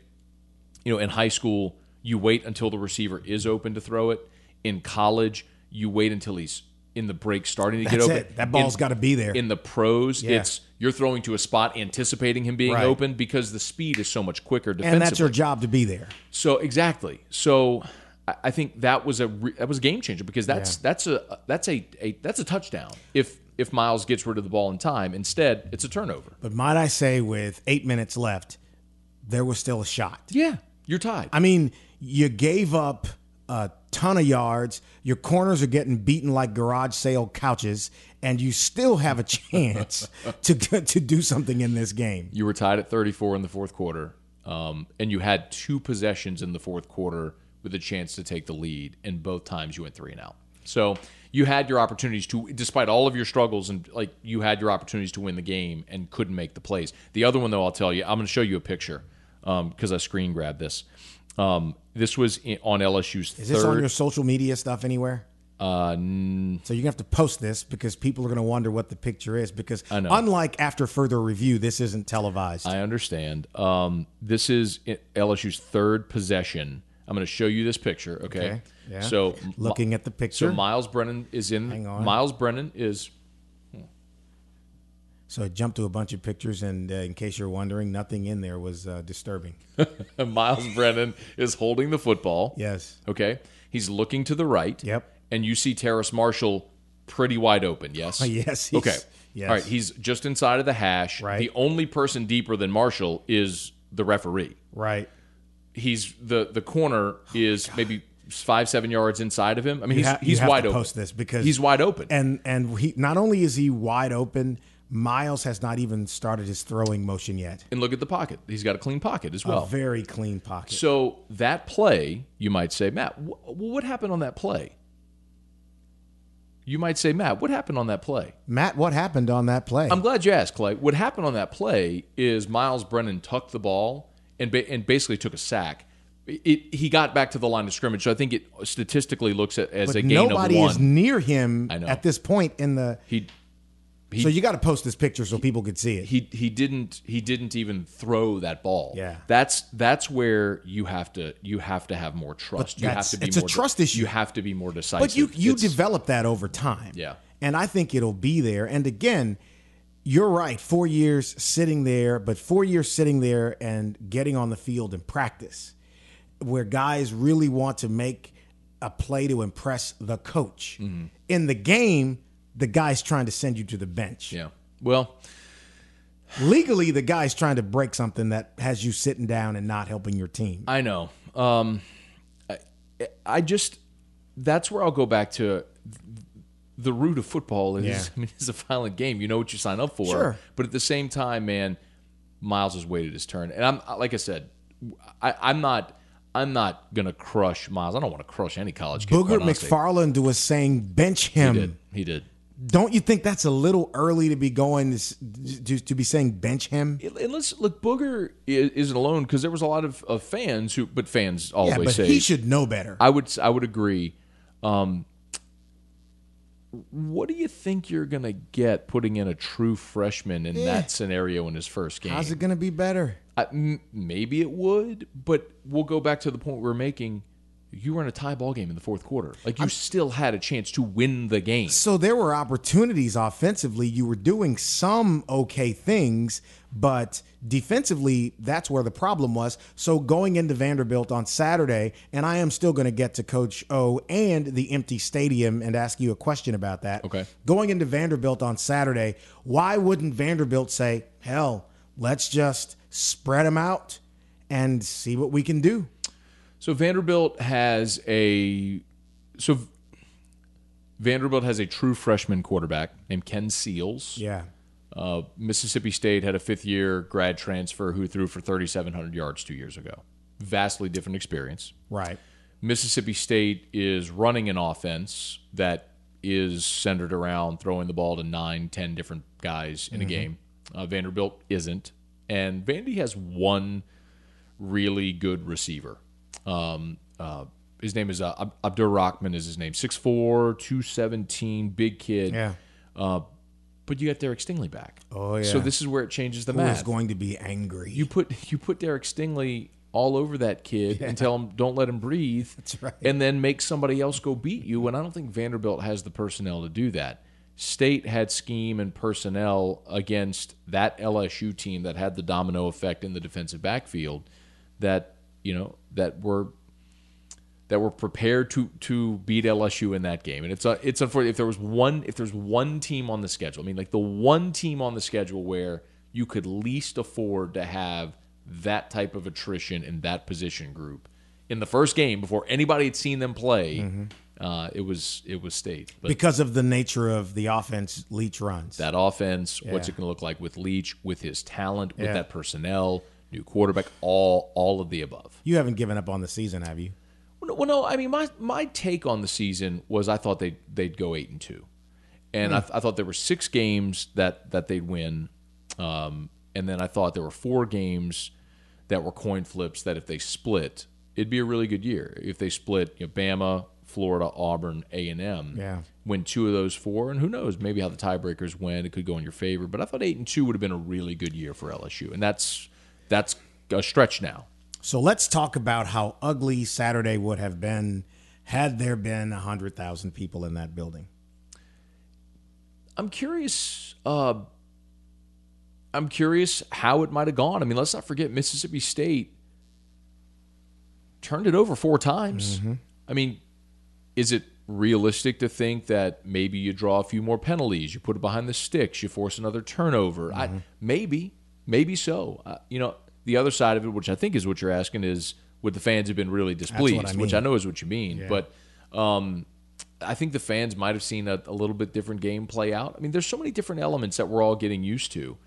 you know, in high school, you wait until the receiver is open to throw it. In college, you wait until he's in the break starting to That's get open. it. That ball's gotta be there. In the pros, Yeah. it's you're throwing to a spot anticipating him being Right. open because the speed is so much quicker defensively. And that's your job to be there. So exactly. So I- I think that was a re- that was a game changer because that's Yeah. that's a that's a, a that's a touchdown if if Myles gets rid of the ball in time. Instead, it's a turnover. But might I say, with eight minutes left, there was still a shot. Yeah, you're tied. I mean, you gave up a ton of yards. Your corners are getting beaten like garage sale couches, and you still have a chance to to do something in this game. you were tied at 34 in the fourth quarter, um, and you had two possessions in the fourth quarter with a chance to take the lead, and both times you went three and out. So you had your opportunities to, despite all of your struggles, and like you had your opportunities to win the game and couldn't make the plays. The other one, though, I'll tell you, I'm going to show you a picture because I screen grabbed this. Um, this was in, on LSU's Is third. this on your social media stuff anywhere? Uh, n- So you're gonna have to post this because people are gonna wonder what the picture is. Because unlike after further review, this isn't televised. I understand. Um, this is LSU's third possession. I'm going to show you this picture. Okay. Okay, yeah. So Looking at the picture. So Myles Brennan is in. Hang on. Myles Brennan is. So I jumped to a bunch of pictures, and uh, in case you're wondering, nothing in there was uh, disturbing. Myles Brennan is holding the football. Yes. Okay. He's looking to the right. Yep. And you see Terrace Marshall pretty wide open. Yes. Yes, he's- Okay. yes. All right. He's just inside of the hash. Right. The only person deeper than Marshall is the referee. Right. He's the the corner is maybe five seven yards inside of him. I mean, You he's ha- you he's wide to open. Post this because he's wide open. and and he not only is he wide open, Myles has not even started his throwing motion yet. and look at the pocket. He's got a clean pocket as well. a very clean pocket. So that play, you might say, Matt, wh- what happened on that play? You might say, Matt, what happened on that play? Matt, what happened on that play? I'm glad you asked, Clay. What happened on that play is Myles Brennan tucked the ball and ba- and basically took a sack. It, he got back to the line of scrimmage, so I think it statistically looks at as but a gain nobody of one. is near him at this point in the. he he, so you got to post this picture so people could see it. he he didn't he didn't even throw that ball. Yeah. that's that's where you have to you have to have more trust. You have to be it's a more, trust issue. You have to be more decisive. But you you It's- develop that over time. Yeah. And I think it'll be there. And again, you're right. Four years sitting there, but four years sitting there and getting on the field and practice, where guys really want to make a play to impress the coach. Mm-hmm. In the game, the guy's trying to send you to the bench. Yeah. Well, Legally, the guy's trying to break something that has you sitting down and not helping your team. I know. Um, I, I just that's where I'll go back to the root of football is Yeah. I mean it's a violent game. You know what you sign up for. Sure. But at the same time, man, Myles has waited his turn, and I'm like I said, I, I'm not. I'm not gonna crush Myles. I don't want to crush any college kid. Booger. McFarland was saying bench He him. did. He did. Don't you think that's a little early to be going to, to, to be saying bench him? And let's look. Booger isn't alone because there was a lot of, of fans who, but fans always Yeah, but say he should know better. I would I would agree. Um, what do you think you're going to get putting in a true freshman in that scenario in his first game? How's it going to be better? I- m- maybe it would, but we'll go back to the point we're making. You were in a tie ball game in the fourth quarter. Like you still had a chance to win the game. So there were opportunities offensively. You were doing some okay things, but defensively, that's where the problem was. So going into Vanderbilt on Saturday, and I am still going to get to Coach O and the empty stadium and ask you a question about that. Okay. Going into Vanderbilt on Saturday, why wouldn't Vanderbilt say, hell, let's just spread them out and see what we can do? So Vanderbilt has a so Vanderbilt has a true freshman quarterback named Ken Seals. Yeah. Uh, Mississippi State had a fifth year grad transfer who threw for 3,700 yards two years ago. Vastly different experience. Right. Mississippi State is running an offense that is centered around throwing the ball to nine, ten different guys in a game. Uh, Vanderbilt isn't. And Vandy has one really good receiver. Um, uh, his name is uh, Ab- Abdur Rahman is his name. 6'4", 217, big kid. Yeah. Uh, but you got Derek Stingley back. Oh, yeah. So this is where it changes the Who is math. going to be angry? You put you put Derek Stingley all over that kid and tell him don't let him breathe. That's right. And then make somebody else go beat you. And I don't think Vanderbilt has the personnel to do that. State had scheme and personnel against that LSU team that had the domino effect in the defensive backfield that you know that were that were prepared to to beat LSU in that game. And it's a, it's unfortunate if there was one if there's one team on the schedule. I mean, like the one team on the schedule where you could least afford to have that type of attrition in that position group in the first game before anybody had seen them play. Uh, it was it was State, but because of the nature of the offense Leach runs. that offense, what's it going to look like with Leach, with his talent, with Yeah. that personnel, new quarterback, all all of the above. you haven't given up on the season, have you? Well, no- well, no. I mean, my my take on the season was I thought they they'd go eight and two, and I, I thought there were six games that that they'd win, um, and then I thought there were four games that were coin flips that if they split, it'd be a really good year. If they split, you know, Bama, Florida, Auburn, A and M. Yeah. Win two of those four, and who knows? Maybe how the tiebreakers went, it could go in your favor. But I thought eight and two would have been a really good year for LSU, and that's that's a stretch now. So let's talk about how ugly Saturday would have been had there been 100,000 people in that building. I'm curious. Uh, I'm curious how it might have gone. I mean, let's not forget Mississippi State turned it over four times. I mean, is it realistic to think that maybe you draw a few more penalties, you put it behind the sticks, you force another turnover? I, maybe, maybe so. Uh, you know, the other side of it, which I think is what you're asking, is would the fans have been really displeased? I Which. I know is what you mean, but. Um, I think the fans might have seen a, a little bit different game play out. I mean, there's so many different elements that we're all getting used to.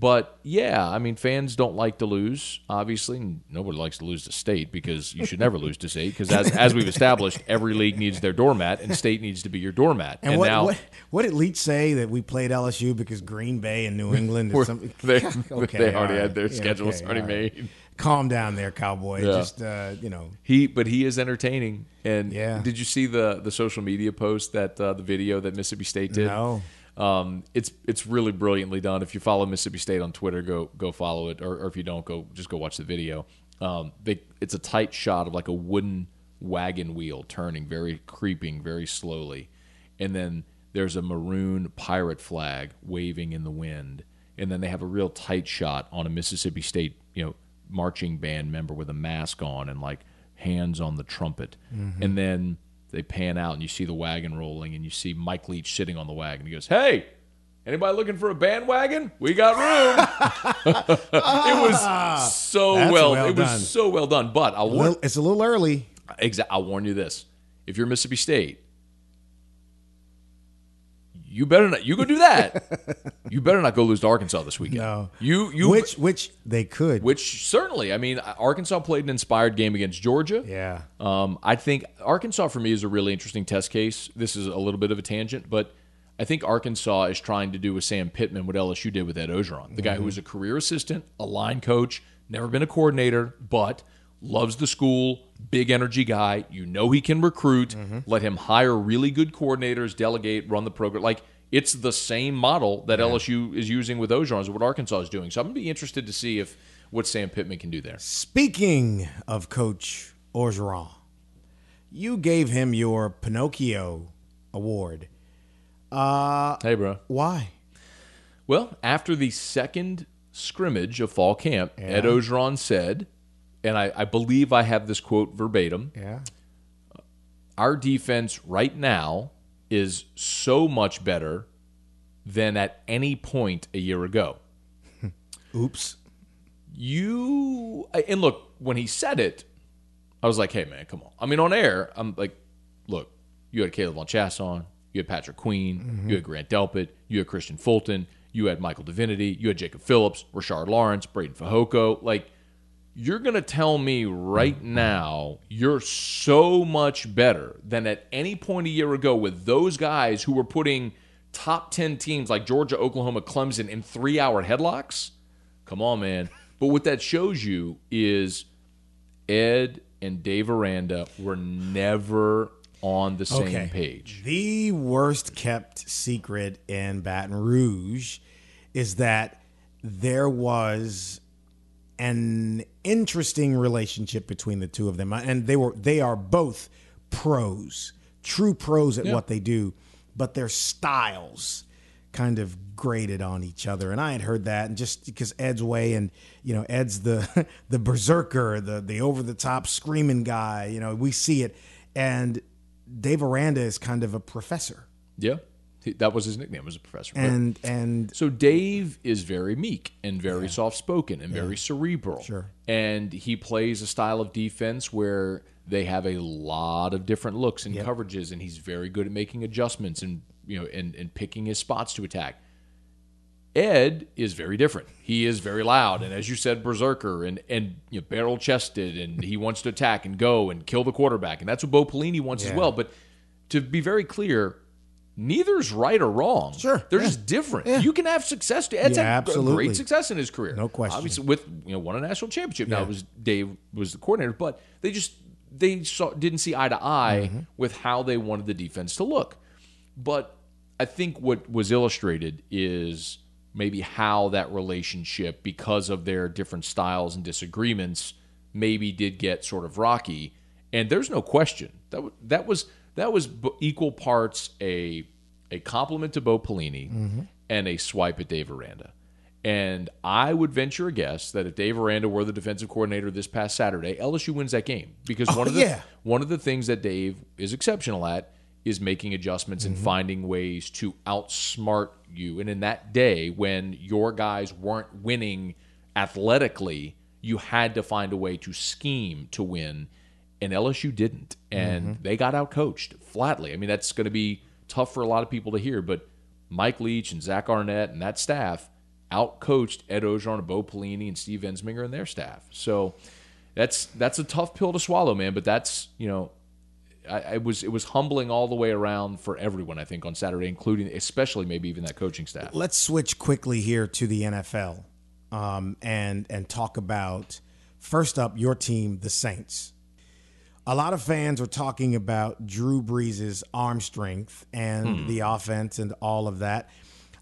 But yeah, I mean, fans don't like to lose. Obviously, nobody likes to lose to state because you should never lose to state. Because as, as we've established, every league needs their doormat, and state needs to be your doormat. And, And, what, now what what did Leach say that we played LSU because Green Bay and New England? Is some, they, Okay, they already right. had their Yeah, schedules okay, already right. made. Calm down there, cowboy. Yeah. Just uh, you know, He, but he is entertaining. And Yeah. did you see the the social media post that uh, the video that Mississippi State did? No. Um, it's it's really brilliantly done. If you follow Mississippi State on Twitter, go go follow it, or, or if you don't, go just go watch the video. Um, they, it's a tight shot of like a wooden wagon wheel turning, very creeping, very slowly, and then there's a maroon pirate flag waving in the wind, and then they have a real tight shot on a Mississippi State, you know, marching band member with a mask on and like hands on the trumpet, and then they pan out and you see the wagon rolling and you see Mike Leach sitting on the wagon. He goes, "Hey, anybody looking for a bandwagon? We got room." it was so That's well. well it done. was so well done. But I'll warn, Well, it's a little early. exa- I'll warn you this: if you're Mississippi State, you better not. You go do that. you better not go lose to Arkansas this weekend. No. You you which which they could. which certainly, I mean, Arkansas played an inspired game against Georgia. yeah. Um, I think Arkansas for me is a really interesting test case. This is a little bit of a tangent, but I think Arkansas is trying to do with Sam Pittman what LSU did with Ed Orgeron, the guy who was a career assistant, a line coach, never been a coordinator, but loves the school, big energy guy. You know he can recruit. Let him hire really good coordinators, delegate, run the program. Like it's the same model that LSU is using with Orgeron is what Arkansas is doing. So I'm gonna be interested to see if what Sam Pittman can do there. Speaking of Coach Orgeron, you gave him your Pinocchio award. Uh, Hey, bro. Why? Well, after the second scrimmage of fall camp, Ed Orgeron said, and I, I believe I have this quote verbatim Yeah. our defense right now is so much better than at any point a year ago. Oops. You and look, when he said it, I was like, hey man, come on. I mean, on air, I'm like, look, you had K'Lavon Chaisson on, you had Patrick Queen, mm-hmm. you had Grant Delpit, you had Kristian Fulton, you had Michael Divinity, you had Jacob Phillips, Rashard Lawrence, Breiden Fehoko. Like, you're gonna tell me right mm-hmm. now you're so much better than at any point a year ago with those guys who were putting top 10 teams like Georgia, Oklahoma, Clemson in three hour headlocks? Come on, man. But what that shows you is Ed and Dave Aranda were never on the same Okay. page. The worst kept secret in Baton Rouge is that there was an interesting relationship between the two of them, and they were they are both pros, true pros at what they do, but their styles kind of graded on each other. And I had heard that, and just because Ed's way, and you know, Ed's the the berserker, the the over the top screaming guy. You know, we see it, and Dave Aranda is kind of a professor, Yeah. He- That was his nickname, was a professor. And and So Dave is very meek and very soft spoken and very cerebral. Sure. And he plays a style of defense where they have a lot of different looks and coverages, and he's very good at making adjustments and you know and, and picking his spots to attack. Ed is very different. He is very loud, and as you said, berserker and and you know, barrel chested, and he wants to attack and go and kill the quarterback, and that's what Bo Pelini wants as well. But to be very clear, neither's right or wrong. Sure, they're yeah. just different. Yeah. You can have success. Ed's Yeah, had absolutely. great success in his career. No question. Obviously, with you know, won a national championship. Now it was Dave was the coordinator, but they just they saw didn't see eye to eye mm-hmm. with how they wanted the defense to look. But I think what was illustrated is maybe how that relationship, because of their different styles and disagreements, maybe did get sort of rocky. And there's no question that that was that was b- equal parts a a compliment to Bo Pelini mm-hmm. and a swipe at Dave Aranda. And I would venture a guess that if Dave Aranda were the defensive coordinator this past Saturday, LSU wins that game because oh, one of the yeah. one of the things that Dave is exceptional at is making adjustments and mm-hmm. finding ways to outsmart you. And in that day when your guys weren't winning athletically, you had to find a way to scheme to win. And LSU didn't. And they got out coached flatly. I mean, that's going to be tough for a lot of people to hear, but Mike Leach and Zach Arnett and that staff outcoached Ed Orgeron and Bo Pelini and Steve Ensminger and their staff. So that's that's a tough pill to swallow, man. But that's you know, I, I was it was humbling all the way around for everyone. I think on Saturday, including especially maybe even that coaching staff. Let's switch quickly here to the NFL um, and and talk about first up your team, the Saints. A lot of fans are talking about Drew Brees' arm strength and hmm. the offense and all of that.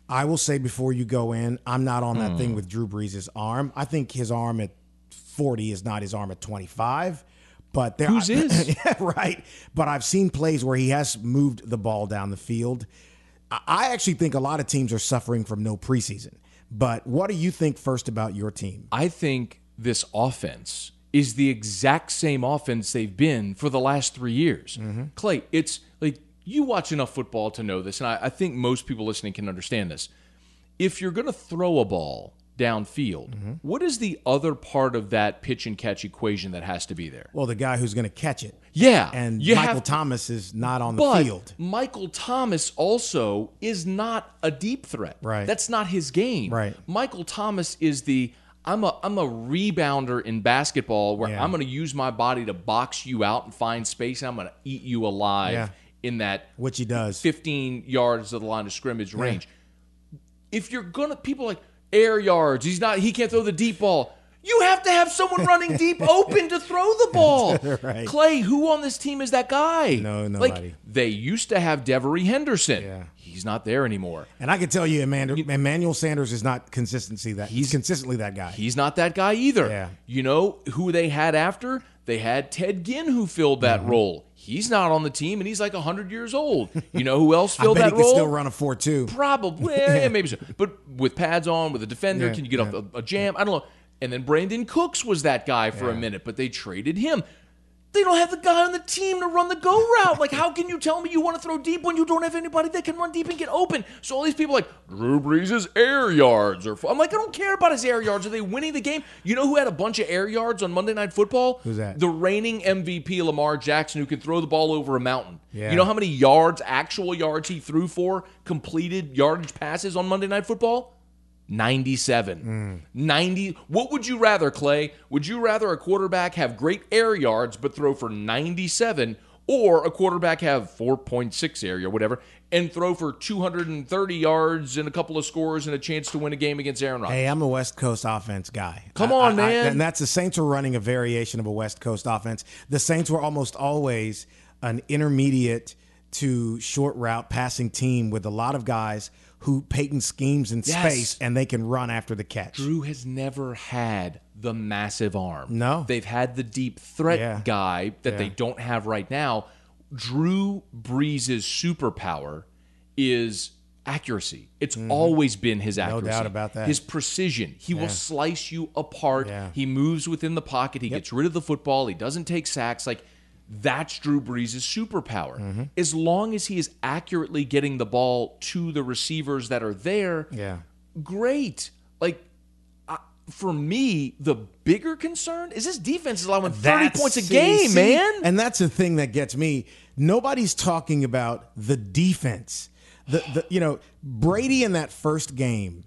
I will say before you go in, I'm not on that hmm. thing with Drew Brees' arm. I think his arm at 40 is not his arm at 25. But there, Whose is? yeah, right. But I've seen plays where he has moved the ball down the field. I- I actually think a lot of teams are suffering from no preseason. But what do you think first about your team? I think this offense is the exact same offense they've been for the last three years. Mm-hmm. Clay, it's like you watch enough football to know this, and I, I think most people listening can understand this. If you're going to throw a ball downfield, mm-hmm. what is the other part of that pitch and catch equation that has to be there? Well, the guy who's going to catch it. Yeah, And Michael Thomas is not on the But field. Michael Thomas also is not a deep threat. Right. That's not his game. Right. Michael Thomas is the I'm a I'm a rebounder in basketball where Yeah. I'm going to use my body to box you out and find space and I'm going to eat you alive Yeah. in that Which he does. 15 yards of the line of scrimmage range. If you're going to people like air yards, he's not he can't throw the deep ball. You have to have someone running deep open to throw the ball. Right. Clay, who on this team is that guy? No, Like, nobody. they used to have Devery Henderson. Yeah. He's not there anymore. And I can tell you, Emmanuel, Emmanuel Sanders is not consistency that he's consistently that guy. He's not that guy either. Yeah. You know who they had after? They had Ted Ginn who filled that Mm-hmm. role. He's not on the team and he's like 100 years old. You know who else filled that he could role? still run a four two. Probably, yeah, maybe so. But with pads on, with a defender, Yeah, can you get yeah. off a, a jam? I don't know. And then Brandin Cooks was that guy for a minute, but they traded him. They don't have the guy on the team to run the go route. Like, how can you tell me you want to throw deep when you don't have anybody that can run deep and get open? So all these people are like Drew Brees' air yards are. I'm like, I don't care about his air yards. Are they winning the game? You know who had a bunch of air yards on Monday Night Football? Who's that? The reigning MVP Lamar Jackson, who can throw the ball over a mountain. Yeah. You know how many yards, actual yards, he threw for completed yardage passes on Monday Night Football? 97. Mm. 90. What would you rather, Clay? Would you rather a quarterback have great air yards but throw for 97 or a quarterback have 4.6 area or whatever and throw for 230 yards and a couple of scores and a chance to win a game against Aaron Rodgers? Hey, I'm a West Coast offense guy. Come I- on, I- I- man. and that's the Saints were running a variation of a West Coast offense. The Saints were almost always an intermediate to short route passing team with a lot of guys who Payton schemes in Yes. space and they can run after the catch. Drew has never had the massive arm. No. They've had the deep threat Yeah. guy that they don't have right now. Drew Brees' superpower is accuracy. It's always been his accuracy. Mm-hmm. doubt about that. His precision. He will slice you apart. Yeah. He moves within the pocket. He gets rid of the football. He doesn't take sacks. Like that's Drew Brees' superpower. Mm-hmm. As long as he is accurately getting the ball to the receivers that are there, Yeah. great. Like I, for me, the bigger concern is this defense is allowing thirty That's- points a see- game, see, man. And that's the thing that gets me. Nobody's talking about the defense. The, the you know Brady in that first game,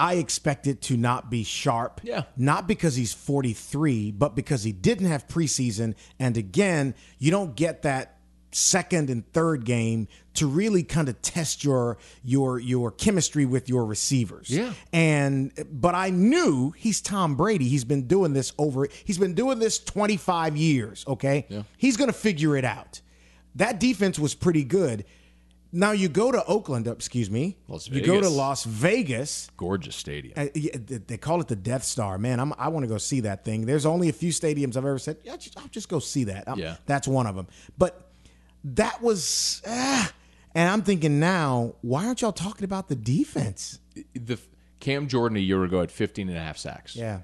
I expect it to not be sharp. Yeah. Not because he's 43, but because he didn't have preseason. And again, you don't get that second and third game to really kind of test your your your chemistry with your receivers. Yeah. And but I knew he's Tom Brady. He's been doing this over he's been doing this 25 years, okay? Yeah. He's going to figure it out. That defense was pretty good. Now you go to Oakland, excuse me. You go to Las Vegas. Gorgeous stadium. Uh, yeah, they call it the Death Star, man. I'm, I want to go see that thing. There's only a few stadiums I've ever said, yeah, just, I'll just go see that. Um, Yeah. that's one of them. But that was, ah, and I'm thinking now, why aren't y'all talking about the defense? the Cam Jordan a year ago had 15 and a half sacks. Yeah,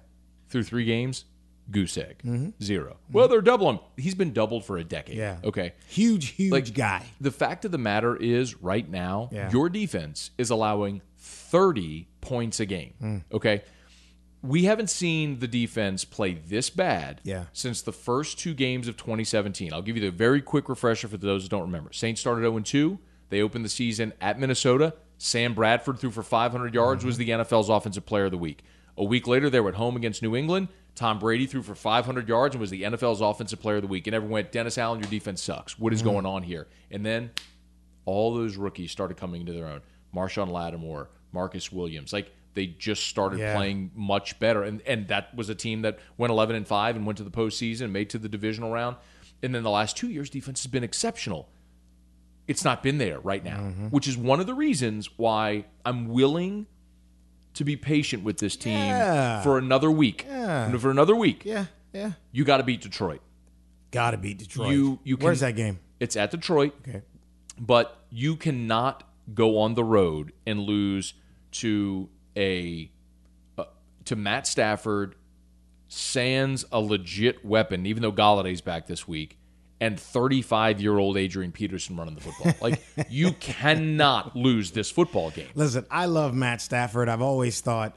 Through three games, goose egg. 0 Well, they're doubling. He's been doubled for a decade. yeah. Okay. huge, huge Like guy. The fact of the matter is, right now, Yeah. your defense is allowing 30 points a game. Hmm. Okay. We haven't seen the defense play this bad Yeah. since the first two games of 2017. I'll give you the very quick refresher for those who don't remember. Saints started 0 2. They opened the season at Minnesota. Sam Bradford threw for 500 yards, was the NFL's Offensive Player of the Week. A week later, they were at home against New England. Tom Brady threw for 500 yards and was the NFL's Offensive Player of the Week. And everyone went, Dennis Allen, your defense sucks. What is going on here? And then all those rookies started coming into their own. Marshon Lattimore, Marcus Williams, like they just started Yeah. playing much better, and and that was a team that went 11 and five and went to the postseason, made to the divisional round, and then the last two years defense has been exceptional. It's not been there right now, Mm-hmm. which is one of the reasons why I'm willing to be patient with this team Yeah. for another week. Yeah. For another week, Yeah, yeah. you got to beat Detroit. Got to beat Detroit. You you can, Where's that game? It's at Detroit. Okay. but you cannot go on the road and lose to a uh, to Matt Stafford, sans a legit weapon, even though Golladay's back this week, and 35 year old Adrian Peterson running the football. Like you cannot lose this football game. Listen, I love Matt Stafford. I've always thought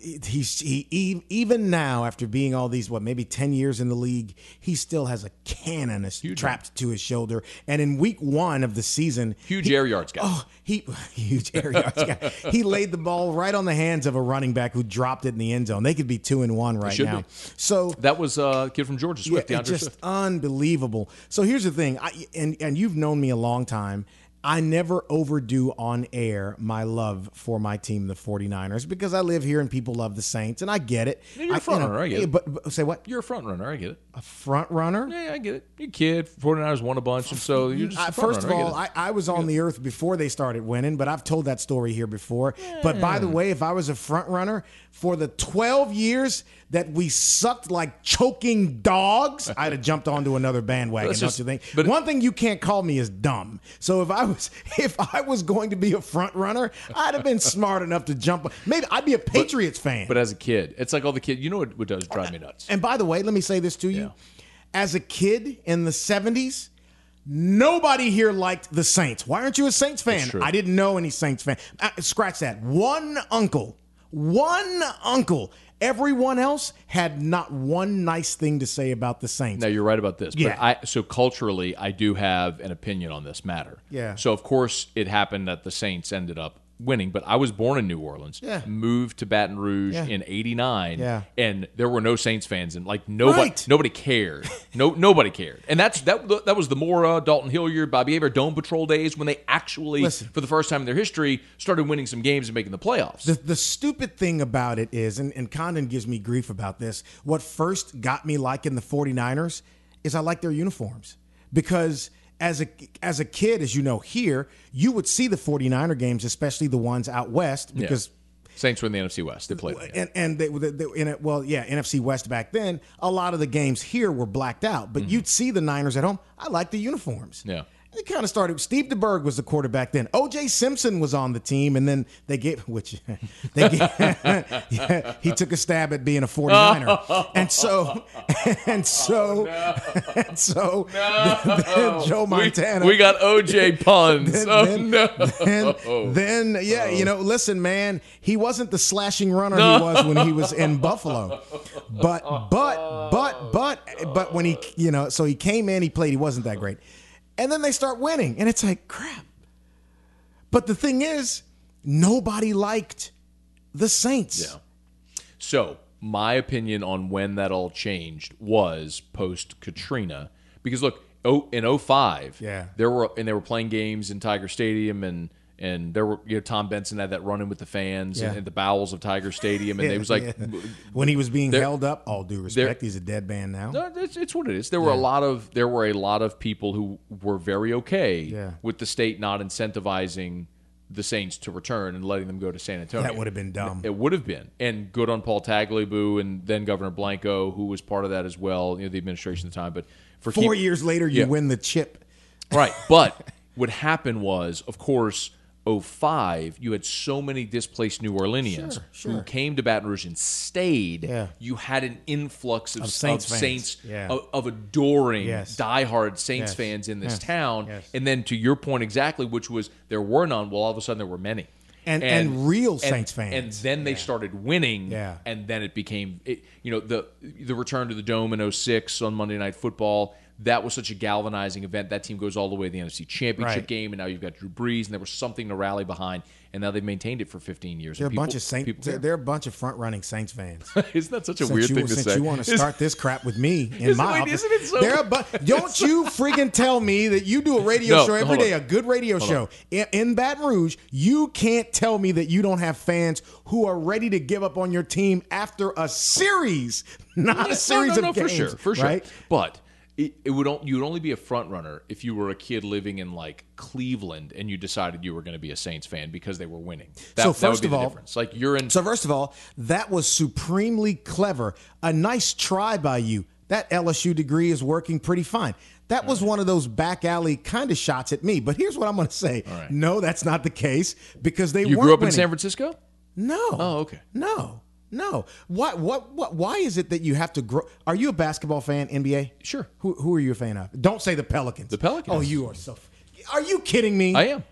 he's he, he even now after being all these what maybe 10 years in the league he still has a cannon trapped to his shoulder and in week 1 of the season Huge he- air yards guy. Oh, he huge air yards guy. He laid the ball right on the hands of a running back who dropped it in the end zone. They could be 2 and 1 right now. be. So That was uh, a kid from Georgia, Swift, yeah, DeAndre just Swift. unbelievable. So here's the thing, I, and and you've known me a long time. I never overdo on air my love for my team, the 49ers, because I live here and people love the Saints, and I get it. You're a I, front runner, I get it. But, but say what? You're a front runner. I get it. A front runner? Yeah, I get it. You're kid. 49ers won a bunch, and so you're just I- first of all, I. I, I was on the earth before they started winning, but I've told that story here before. But by the way, if I was a front runner for the 12 years that we sucked like choking dogs, I'd have jumped onto another bandwagon, That's don't just- you think? but- One thing you can't call me is dumb. So if I was if I was going to be a front runner, I'd have been smart enough to jump. Maybe I'd be a Patriots fan. But as a kid, it's like all the kids. You know what, what does drive me nuts? And by the way, let me say this to you. Yeah. As a kid in the 70s, nobody here liked the Saints. Why aren't you a Saints fan? I didn't know any Saints fan. Uh, scratch that. One uncle, one uncle. Everyone else had not one nice thing to say about the Saints. Now you're right about this. Yeah. But I so culturally, I do have an opinion on this matter. Yeah. So of course, it happened that the Saints ended up winning, but I was born in New Orleans. Yeah. Moved to Baton Rouge Yeah. in '89. Yeah. And there were no Saints fans, and like nobody, Right. nobody cared. No, nobody cared. And that's that. That was the Mora, uh, Dalton Hilliard, Bobby Hebert, Dome Patrol days when they actually, Listen. for the first time in their history, started winning some games and making the playoffs. The, the stupid thing about it is, and, and Condon gives me grief about this, what first got me liking the 49ers is I like their uniforms. Because as a as a kid, as you know here, you would see the 49er games, especially the ones out west, Yeah. because Saints were in the NFC West. They played. yeah. and and they, they, they in it, well, yeah, NFC West back then, a lot of the games here were blacked out, but you'd see the Niners at home. I like the uniforms. Mm-hmm. Yeah. It kind of started. Steve DeBerg was the quarterback then. O.J. Simpson was on the team, and then they gave which they gave, yeah, he took a stab at being a 49er, and so and so oh, and so no. then Joe Montana. We, we got OJ puns. Then, oh then, no. then, then, yeah, you oh. know, listen, man, he wasn't the slashing runner he was when he was in Buffalo. But, but, but, but, but when he, you know, so he came in, he played, he wasn't that great. And then they start winning, and it's like, crap. But the thing is, nobody liked the Saints. Yeah. So, my opinion on when that all changed was post Katrina. Because, look, oh in 05, Yeah. there were and they were playing games in Tiger Stadium and. And there were, you know, Tom Benson had that run in with the fans Yeah. and, the bowels of Tiger Stadium, and Yeah, it was like, yeah. when he was being There- held up, all due respect, he's a dead man now. No, it's, it's what it is. There were a lot of there were a lot of people who were very okay with the state not incentivizing the Saints to return and letting them go to San Antonio. That would have been dumb. It would have been, and good on Paul Tagliabue and then Governor Blanco, who was part of that as well. You know, the administration at the time. But for Four keep- years later, you win the chip. Right. But what happened was, of course, 05, you had so many displaced New Orleanians Sure, sure. who came to Baton Rouge and stayed. Yeah. You had an influx of, Of of Saints Saints. Yeah. of, of adoring, Yes. diehard Saints Yes. fans in this Yes. town. And then to your point exactly, which was there were none, well, all of a sudden there were many. And- and real and- Saints fans. And then they started winning. Yeah. And then it became, it, you know, the the return to the Dome in 06 on Monday Night Football. That was such a galvanizing event. That team goes all the way to the NFC Championship Right. game, and now you've got Drew Brees, and there was something to rally behind. And now they've maintained it for 15 years. They're a bunch of Saints. people- They're, they're a bunch of front running Saints fans. Isn't that such a since weird you, thing to since say? you want to Is- start this crap with me in my wait, office, isn't it so- they're a bu- don't you freaking tell me that you do a radio No, show every day, on. a good radio Hold show in, in Baton Rouge. You can't tell me that you don't have fans who are ready to give up on your team after a series, not No, a series no, no, of for games. sure, for sure. Right? But it, it would you would only be a front runner if you were a kid living in like Cleveland and you decided you were going to be a Saints fan because they were winning. That, So that would first be of the all- difference. Like you're in. So first of all, that was supremely clever. A nice try by you. That LSU degree is working pretty fine. That was one of those back alley kind of shots at me. But here's what I'm going to say. right. No, that's not the case because they you grew up in. San Francisco. No. Oh, okay. No. No. What? What? What? Why is it that you have to grow? Are you a basketball fan? NBA? Sure. Who, who are you a fan of? Don't say the Pelicans. The Pelicans. Oh, you are so. Are you kidding me? I am.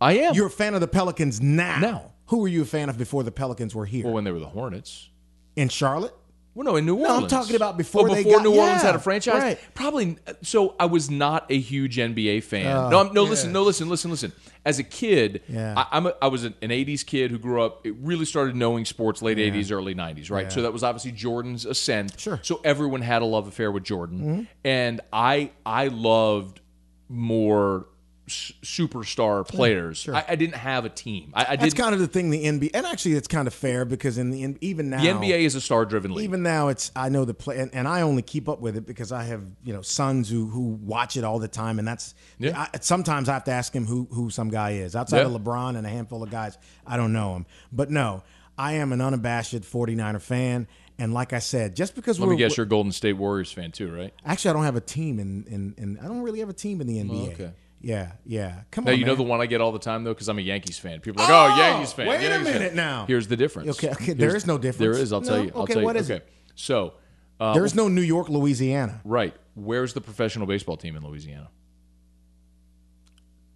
I am. You're a fan of the Pelicans now. Now. Who were you a fan of before the Pelicans were here? well, when they were the Hornets. in Charlotte? Well, no, in New No, Orleans. I'm talking about before Oh, before got- New Orleans yeah, had a franchise. right. Probably. So I was not a huge NBA fan. Oh, no, I'm, no. Listen, no, listen, listen, listen. As a kid, Yeah. I, I'm a, I was an, an '80s kid who grew up. It really started knowing sports late '80s, early '90s, right? So that was obviously Jordan's ascent. Sure. So everyone had a love affair with Jordan, Mm-hmm. and I I loved more s- superstar players. I, I didn't have a team. I, I That's kind of the thing. The NBA, and actually, it's kind of fair because in the even now, the NBA is a star-driven league. even now, it's I know the play, and, and I only keep up with it because I have you know sons who who watch it all the time, and that's Yeah. I, sometimes I have to ask him who who some guy is outside Yeah. of LeBron and a handful of guys. I don't know him, but no, I am an unabashed 49er fan, and like I said, just because Let me guess, you're a Golden State Warriors fan too, right? actually I don't have a team in in, in I don't really have a team in the NBA. Oh, okay. Yeah, yeah. Come Now on, you know the one I get all the time though, because I'm a Yankees fan. People are like, "Oh, Oh, Yankees fan." wait a Yankees fan." minute now. Here's the difference. Okay, okay, Here's- there is no difference. There is. I'll tell you. I'll Okay, tell you. what is okay. it? So, uh, There's no New York, Louisiana. right. Where's the professional baseball team in Louisiana?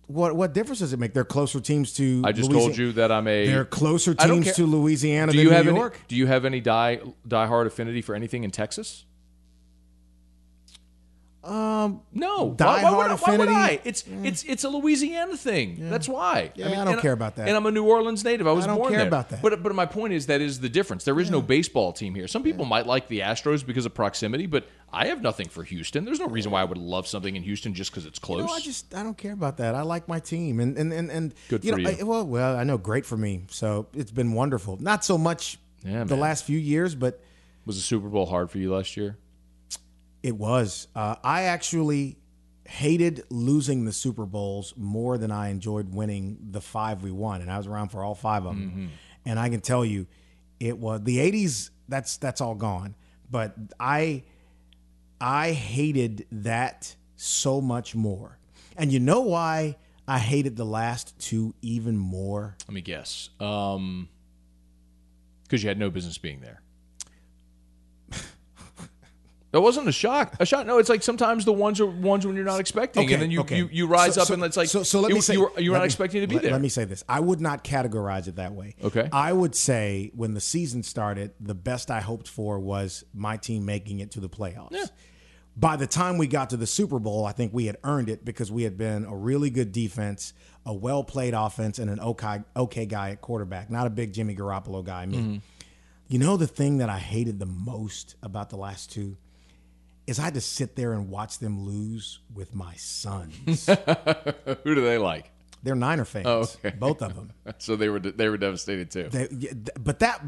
What what difference does it make? They're closer teams to. I just Louisi- told you that I'm a. They're closer teams to Louisiana Do than you have New any? York. Do you have any die diehard affinity for anything in Texas? Um, No. Diehard why, why would, I- why would? I? It's it's it's a Louisiana thing. That's why. Yeah, I don't and care about that. And I'm a New Orleans native. I was don't born care there. about that. But but my point is that is the difference. There is no baseball team here. Some people might like the Astros because of proximity, but I have nothing for Houston. There's no reason why I would love something in Houston just because it's close. no, I just I don't care about that. I like my team, and and and, and Good you for know, you. I, well, well, I know, great for me. So it's been wonderful. Not so much Yeah, the last few years, but was the Super Bowl hard for you last year? It was. Uh, I actually hated losing the Super Bowls more than I enjoyed winning the five we won, and I was around for all five of them. Mm-hmm. And I can tell you, it was the '80s. That's that's all gone. But I, I hated that so much more. And you know why I hated the last two even more? Let me guess. Um, because you had no business being there. That wasn't a shock. A shock. No, it's like sometimes the ones are ones when you're not expecting, Okay, and then you, okay. you, you rise So- up so- and it's like so. So let you, me say you were, you were let not me- expecting to be let, there. Let me say this: I would not categorize it that way. Okay. I would say when the season started, the best I hoped for was my team making it to the playoffs. Yeah. By the time we got to the Super Bowl, I think we had earned it because we had been a really good defense, a well played offense, and an okay, okay guy at quarterback. Not a big Jimmy Garoppolo guy. Me. Mm-hmm. You know the thing that I hated the most about the last two is I had to sit there and watch them lose with my sons. Who do they like? They're Niner fans, Oh, okay. both of them. So they were they were devastated too. They, yeah, but that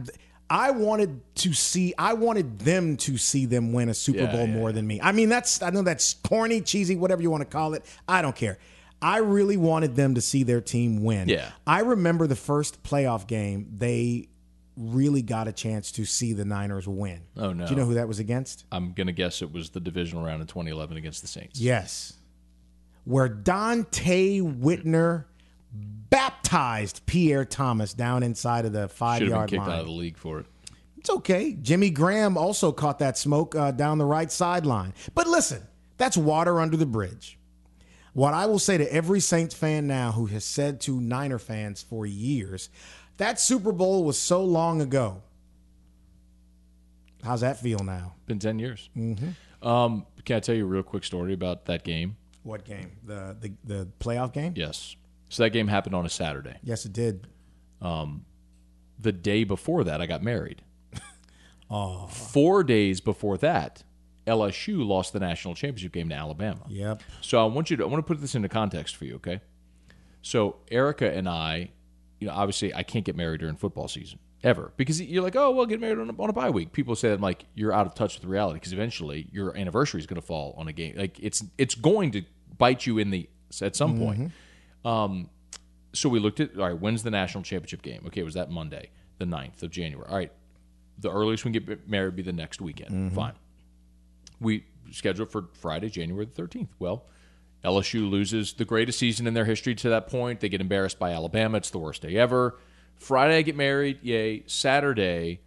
I wanted to see. I wanted them to see them win a Super Yeah, Bowl yeah, more than me. I mean, that's I know that's corny, cheesy, whatever you want to call it. I don't care. I really wanted them to see their team win. Yeah. I remember the first playoff game. They really got a chance to see the Niners win. Oh, no. Do you know who that was against? I'm gonna guess it was the divisional round in 2011 against the Saints. Yes. Where Donte Whitner baptized Pierre Thomas down inside of the five Should have been yard kicked line. out of the league for it. It's okay. Jimmy Graham also caught that smoke uh, down the right sideline. But listen, that's water under the bridge. What I will say to every Saints fan now who has said to Niner fans for years, that Super Bowl was so long ago. How's that feel now? Been 10 years. Mm-hmm. Um, can I tell you a real quick story about that game? What game? The the, the playoff game? Yes. So that game happened on a Saturday. Yes, it did. The day before that, I got married. oh. Four days before that, LSU lost the national championship game to Alabama. Yep. So I want you to I want to put this into context for you, okay? So Erica and I, you know, obviously I can't get married during football season ever because you're like, oh well, get married on a, on a bye week. People say that I'm like you're out of touch with reality because eventually your anniversary is going to fall on a game. Like it's it's going to bite you in the at some point. Um, so we looked at all right, when's the national championship game? Okay, was that Monday, the 9th of January. All right, the earliest we can get married would be the next weekend. Fine we scheduled for Friday, January the 13th. Well, LSU loses the greatest season in their history to that point. They get embarrassed by Alabama. It's the worst day ever. Friday, I get married. Yay. Saturday,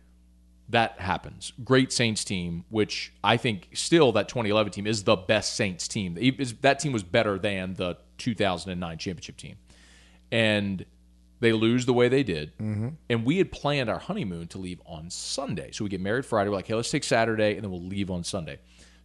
that happens. Great Saints team, which I think still that 2011 team is the best Saints team. That team was better than the 2009 championship team. And they lose the way they did. Mm-hmm. And we had planned our honeymoon to leave on Sunday. So we get married Friday. We're like, hey, let's take Saturday and then we'll leave on Sunday.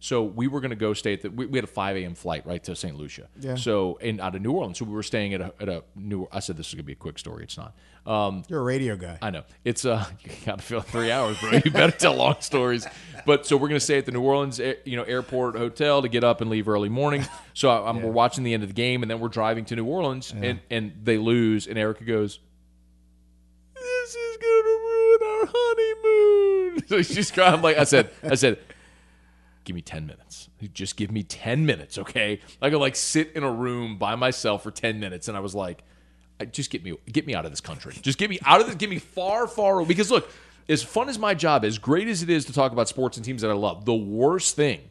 So we were going to go stay at the. We, we had a 5 a.m. flight right to St. Lucia. Yeah. So and out of New Orleans. So we were staying at a, at a New. I said this is going to be a quick story. It's not. Um, You're a radio guy. I know it's uh you got to fill three hours, bro. You better tell long stories. But so we're gonna stay at the New Orleans, eh, you know, airport hotel to get up and leave early morning. So I, I'm, we're watching the end of the game, and then we're driving to New Orleans, and and they lose, and Erica goes, "This is gonna ruin our honeymoon." So she's crying. I'm like, I said, I said. Give me ten minutes. Just give me ten minutes, okay? I could like sit in a room by myself for ten minutes, and I was like, just get me get me out of this country. Just get me out of this. Get me far, far. Away because look, as fun as my job, as great as it is to talk about sports and teams that I love, the worst thing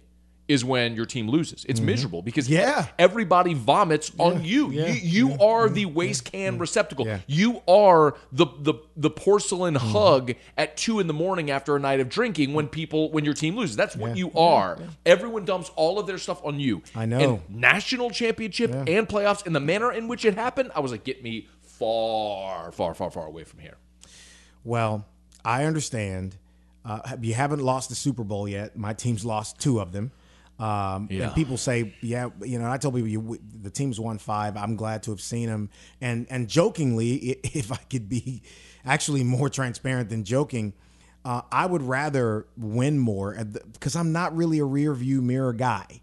is when your team loses. It's miserable because Mm-hmm. Yeah. everybody vomits on you. yeah, you you are the waste can receptacle. Yeah. You are the the the porcelain Mm-hmm. hug at two in the morning after a night of drinking when people when your team loses. That's what you are. Everyone dumps all of their stuff on you. I know. And national championship and playoffs in the manner in which it happened, I was like, get me far, far, far, far away from here. Well, I understand. Uh, you haven't lost the Super Bowl yet. My team's lost two of them. Um, Yeah. And people say, yeah, you know, I told people you, the team's won five. I'm glad to have seen them. And and jokingly, if I could be actually more transparent than joking, uh, I would rather win more because I'm not really a rear view mirror guy.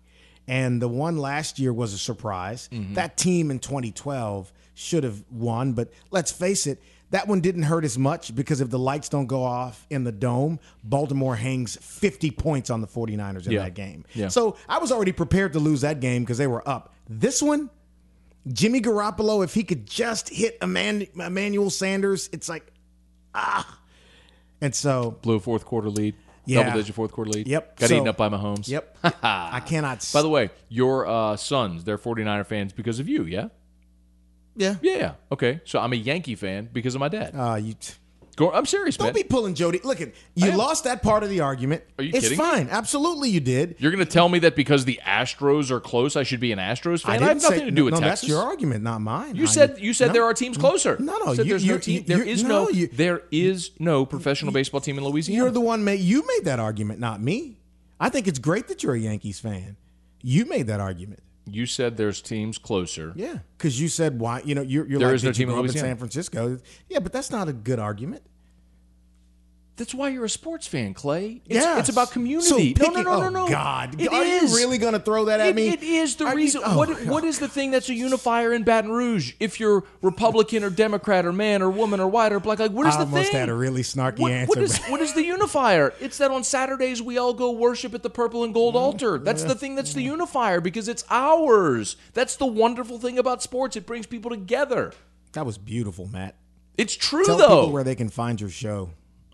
And the one last year was a surprise. That team in 2012 should have won, but let's face it, that one didn't hurt as much because if the lights don't go off in the dome, Baltimore hangs 50 points on the 49ers in Yeah. that game. Yeah. So I was already prepared to lose that game because they were up. This one, Jimmy Garoppolo, if he could just hit Emmanuel Sanders, it's like, ah. And so, Blew a fourth quarter lead. Yeah. Double digit fourth quarter lead. Yep. Got So- eaten up by Mahomes. yep, I cannot. By the way, your uh, sons, they're 49er fans because of you, yeah? Yeah, Yeah, yeah. Okay. So I'm a Yankee fan because of my dad. uh, you. Go, I'm serious, Don't man. be pulling Jody. Look at you am. lost that part of the argument. Are you it's kidding fine. Absolutely, you did. You're going to tell me that because the Astros are close, I should be an Astros fan? I, have nothing to do with no, Texas. That's your argument, not mine. You I- said you said no. there are teams closer. No, no, You said you- there's no team. you- There is no, no, you- there is no professional baseball team in Louisiana. You're the one made. You made that argument, not me. I think it's great that you're a Yankees fan. You made that argument. You said there's teams closer. Yeah, because you said why? You know, you're, you're There like is no team in up in San Francisco. Yeah, but that's not a good argument. That's why you're a sports fan, Clay. It's, Yes. it's about community. So no, no, no, no, oh, no. God. It Are you really gonna throw that at It- me? It is the Are you- reason. oh, what, what is the thing that's a unifier in Baton Rouge? If you're Republican or Democrat or man or woman or white or black, like what is I the thing? I almost had a really snarky what, answer. What is, what is the unifier? It's that on Saturdays we all go worship at the purple and gold altar. That's the thing that's the unifier because it's ours. That's the wonderful thing about sports. It brings people together. that was beautiful, Matt. It's true Tell though. people where they can find your show.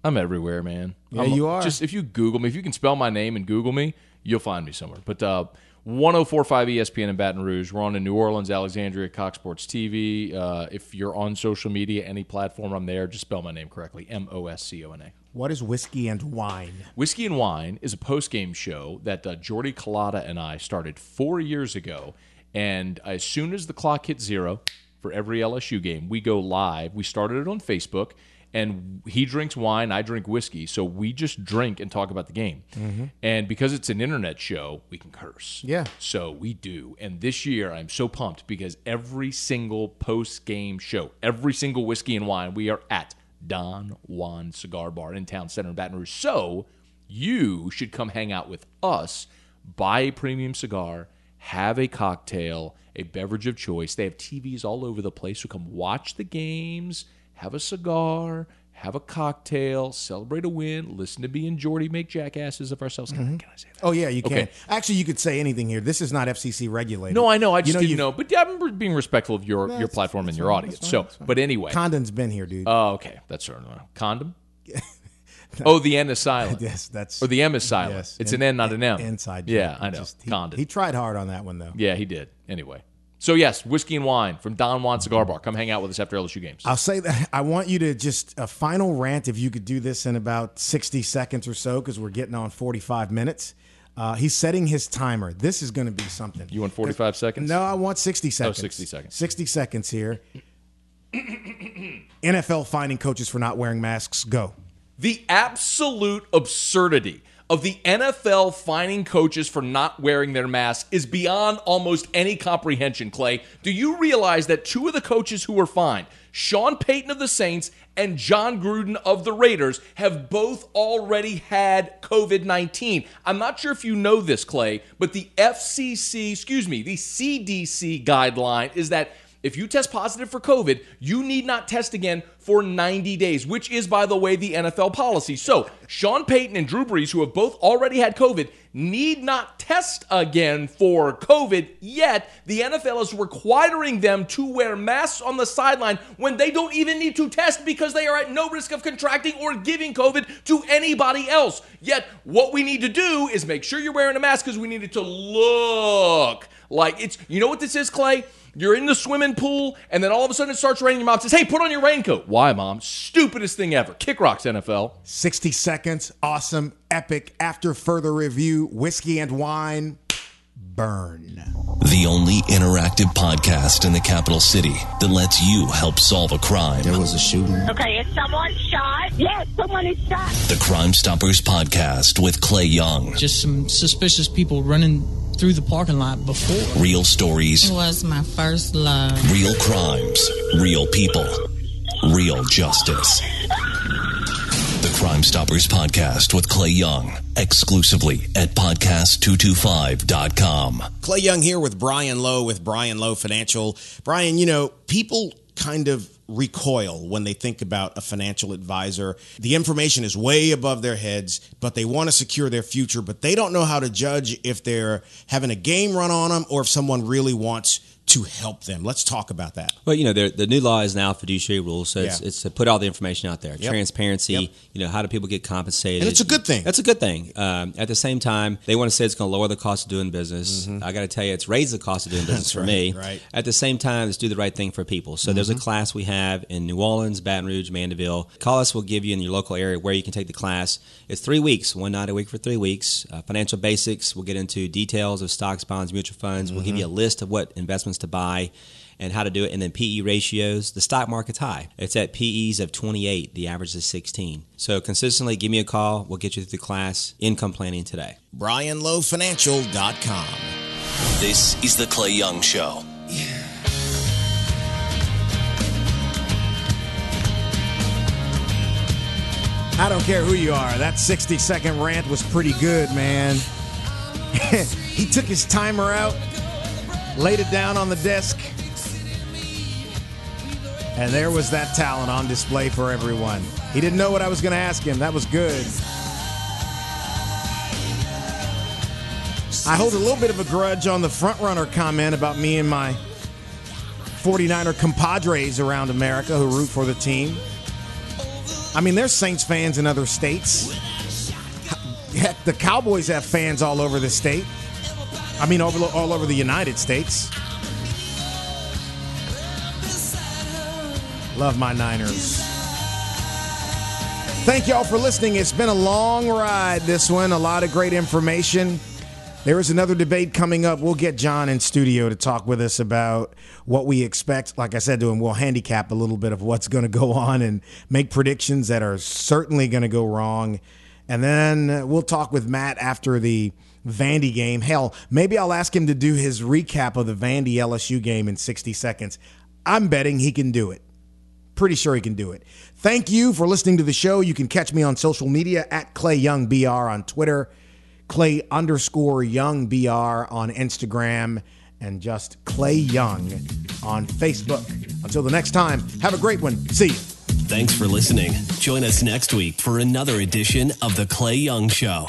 I'm everywhere, man. Yeah, I'm- you are. Just if you Google me, if you can spell my name and Google me, you'll find me somewhere. But uh, 1045 ESPN in Baton Rouge. We're on in New Orleans, Alexandria, Cox Sports TV. Uh, if you're on social media, any platform, I'm there. Just spell my name correctly M O S C O N A. What is whiskey and wine? Whiskey and Wine is a post game show that uh, Jordy Culotta and I started four years ago. And as soon as the clock hits zero for every LSU game, we go live. We started it on Facebook, and he drinks wine, I drink whiskey. So we just drink and talk about the game. Mm-hmm. And because it's an internet show, we can curse. Yeah. So we do. And this year, I'm so pumped because every single post game show, every single whiskey and wine, we are at Don Juan Cigar Bar in Town Center in Baton Rouge. So you should come hang out with us, buy a premium cigar, have a cocktail, a beverage of choice. They have TVs all over the place. So come watch the games, have a cigar, have a cocktail, celebrate a win, listen to me and Jordy make jackasses of ourselves. Can, I, mm-hmm. can I say that? Oh yeah, you can. Okay. Actually, you could say anything here. This is not FCC regulated. No, I know. I just you know, didn't you've- know. But I'm being respectful of your, your that's- platform and your fine, audience. So, fine, fine. but anyway. Condon's been here, dude. Oh, okay. That's of condom. oh, the N is silent. yes, that's Or the M is silent. Yes, it's in- an N, not an M. Inside. Yeah. I know. Just- he, condom. he tried hard on that one though. yeah, he did. Anyway. So yes, whiskey and wine from Don Juan Cigar Bar. Come hang out with us after LSU games. I'll say that I want you to just a final rant if you could do this in about 60 seconds or so because we're getting on 45 minutes. Uh, he's setting his timer. This is going to be something. You want 45 seconds? No, I want 60 seconds. 60 seconds. 60 seconds here. NFL finding coaches for not wearing masks. Go. the absolute absurdity of the NFL fining coaches for not wearing their masks is beyond almost any comprehension, Clay. Do you realize that two of the coaches who were fined, Sean Payton of the Saints and Jon Gruden of the Raiders, have both already had COVID 19? I'm not sure if you know this, Clay, but the FCC, excuse me, the CDC guideline is that if you test positive for COVID, you need not test again for 90 days, which is, by the way, the NFL policy. So, Sean Payton and Drew Brees, who have both already had COVID, need not test again for COVID, yet the NFL is requiring them to wear masks on the sideline when they don't even need to test because they are at no risk of contracting or giving COVID to anybody else. Yet, what we need to do is make sure you're wearing a mask because we need it to look like it's, you know what this is, Clay? You're in the swimming pool, and then all of a sudden it starts raining. Your mom says, Hey, put on your raincoat. Why, mom? Stupidest thing ever. Kick rocks, NFL. 60 seconds. Awesome. Epic. After further review, whiskey and wine. Burn. The only interactive podcast in the capital city that lets you help solve a crime. There was a shooting. Okay, is someone shot? Yes, someone is shot. The Crime Stoppers podcast with Clay Young. Just some suspicious people running through the parking lot before. Real stories, It was my first love. real crimes, real people, real justice. The Crime Stoppers podcast with Clay Young, exclusively at podcast225.com. Clay Young here with Brian Lowe with Brian Lowe Financial. Brian, you know, people kind of recoil when they think about a financial advisor. The information is way above their heads, but they want to secure their future, but they don't know how to judge if they're having a game run on them or if someone really wants to help them. Let's talk about that. Well, you know, the, the new law is now fiduciary rules, so it's, Yeah. it's to put all the information out there. Yep. Transparency, Yep. you know, how do people get compensated? And it's a good thing. That's a good thing. Um, at the same time, they want to say it's going to lower the cost of doing business. I got to tell you, it's raised the cost of doing business Mm-hmm. For right, me. right. At the same time, let's do the right thing for people. So there's a class we have in New Orleans, Baton Rouge, Mandeville. Call us, we'll give you in your local area where you can take the class. It's three weeks, one night a week for three weeks. Uh, financial basics, we'll get into details of stocks, bonds, mutual funds. We'll give you a list of what investments to buy and how to do it. And then PE ratios. The stock market's high. It's at PEs of 28. The average is 16. So consistently give me a call. We'll get you through the class. Income planning today. BrianLoweFinancial.com. This is The Clay Young Show. I don't care who you are. That 60 second rant was pretty good, man. he took his timer out, laid it down on the desk, and there was that talent on display for everyone. He didn't know what I was going to ask him. That was good. I hold a little bit of a grudge on the frontrunner comment about me and my 49er compadres around America who root for the team. I mean, there's Saints fans in other states. Heck, the Cowboys have fans all over the state. I mean, all, all over the United States. Love my Niners. Thank y'all for listening. It's been a long ride, this one. A lot of great information. There is another debate coming up. We'll get John in studio to talk with us about what we expect. Like I said to him, we'll handicap a little bit of what's going to go on and make predictions that are certainly going to go wrong. And then we'll talk with Matt after the Vandy game. Hell, maybe I'll ask him to do his recap of the Vandy LSU game in 60 seconds. I'm betting he can do it. Pretty sure he can do it. Thank you for listening to the show. You can catch me on social media at Clay Young BR on Twitter. Clay underscore Young BR on Instagram, and just Clay Young on Facebook. Until the next time, have a great one. See you. Thanks for listening. Join us next week for another edition of The Clay Young Show.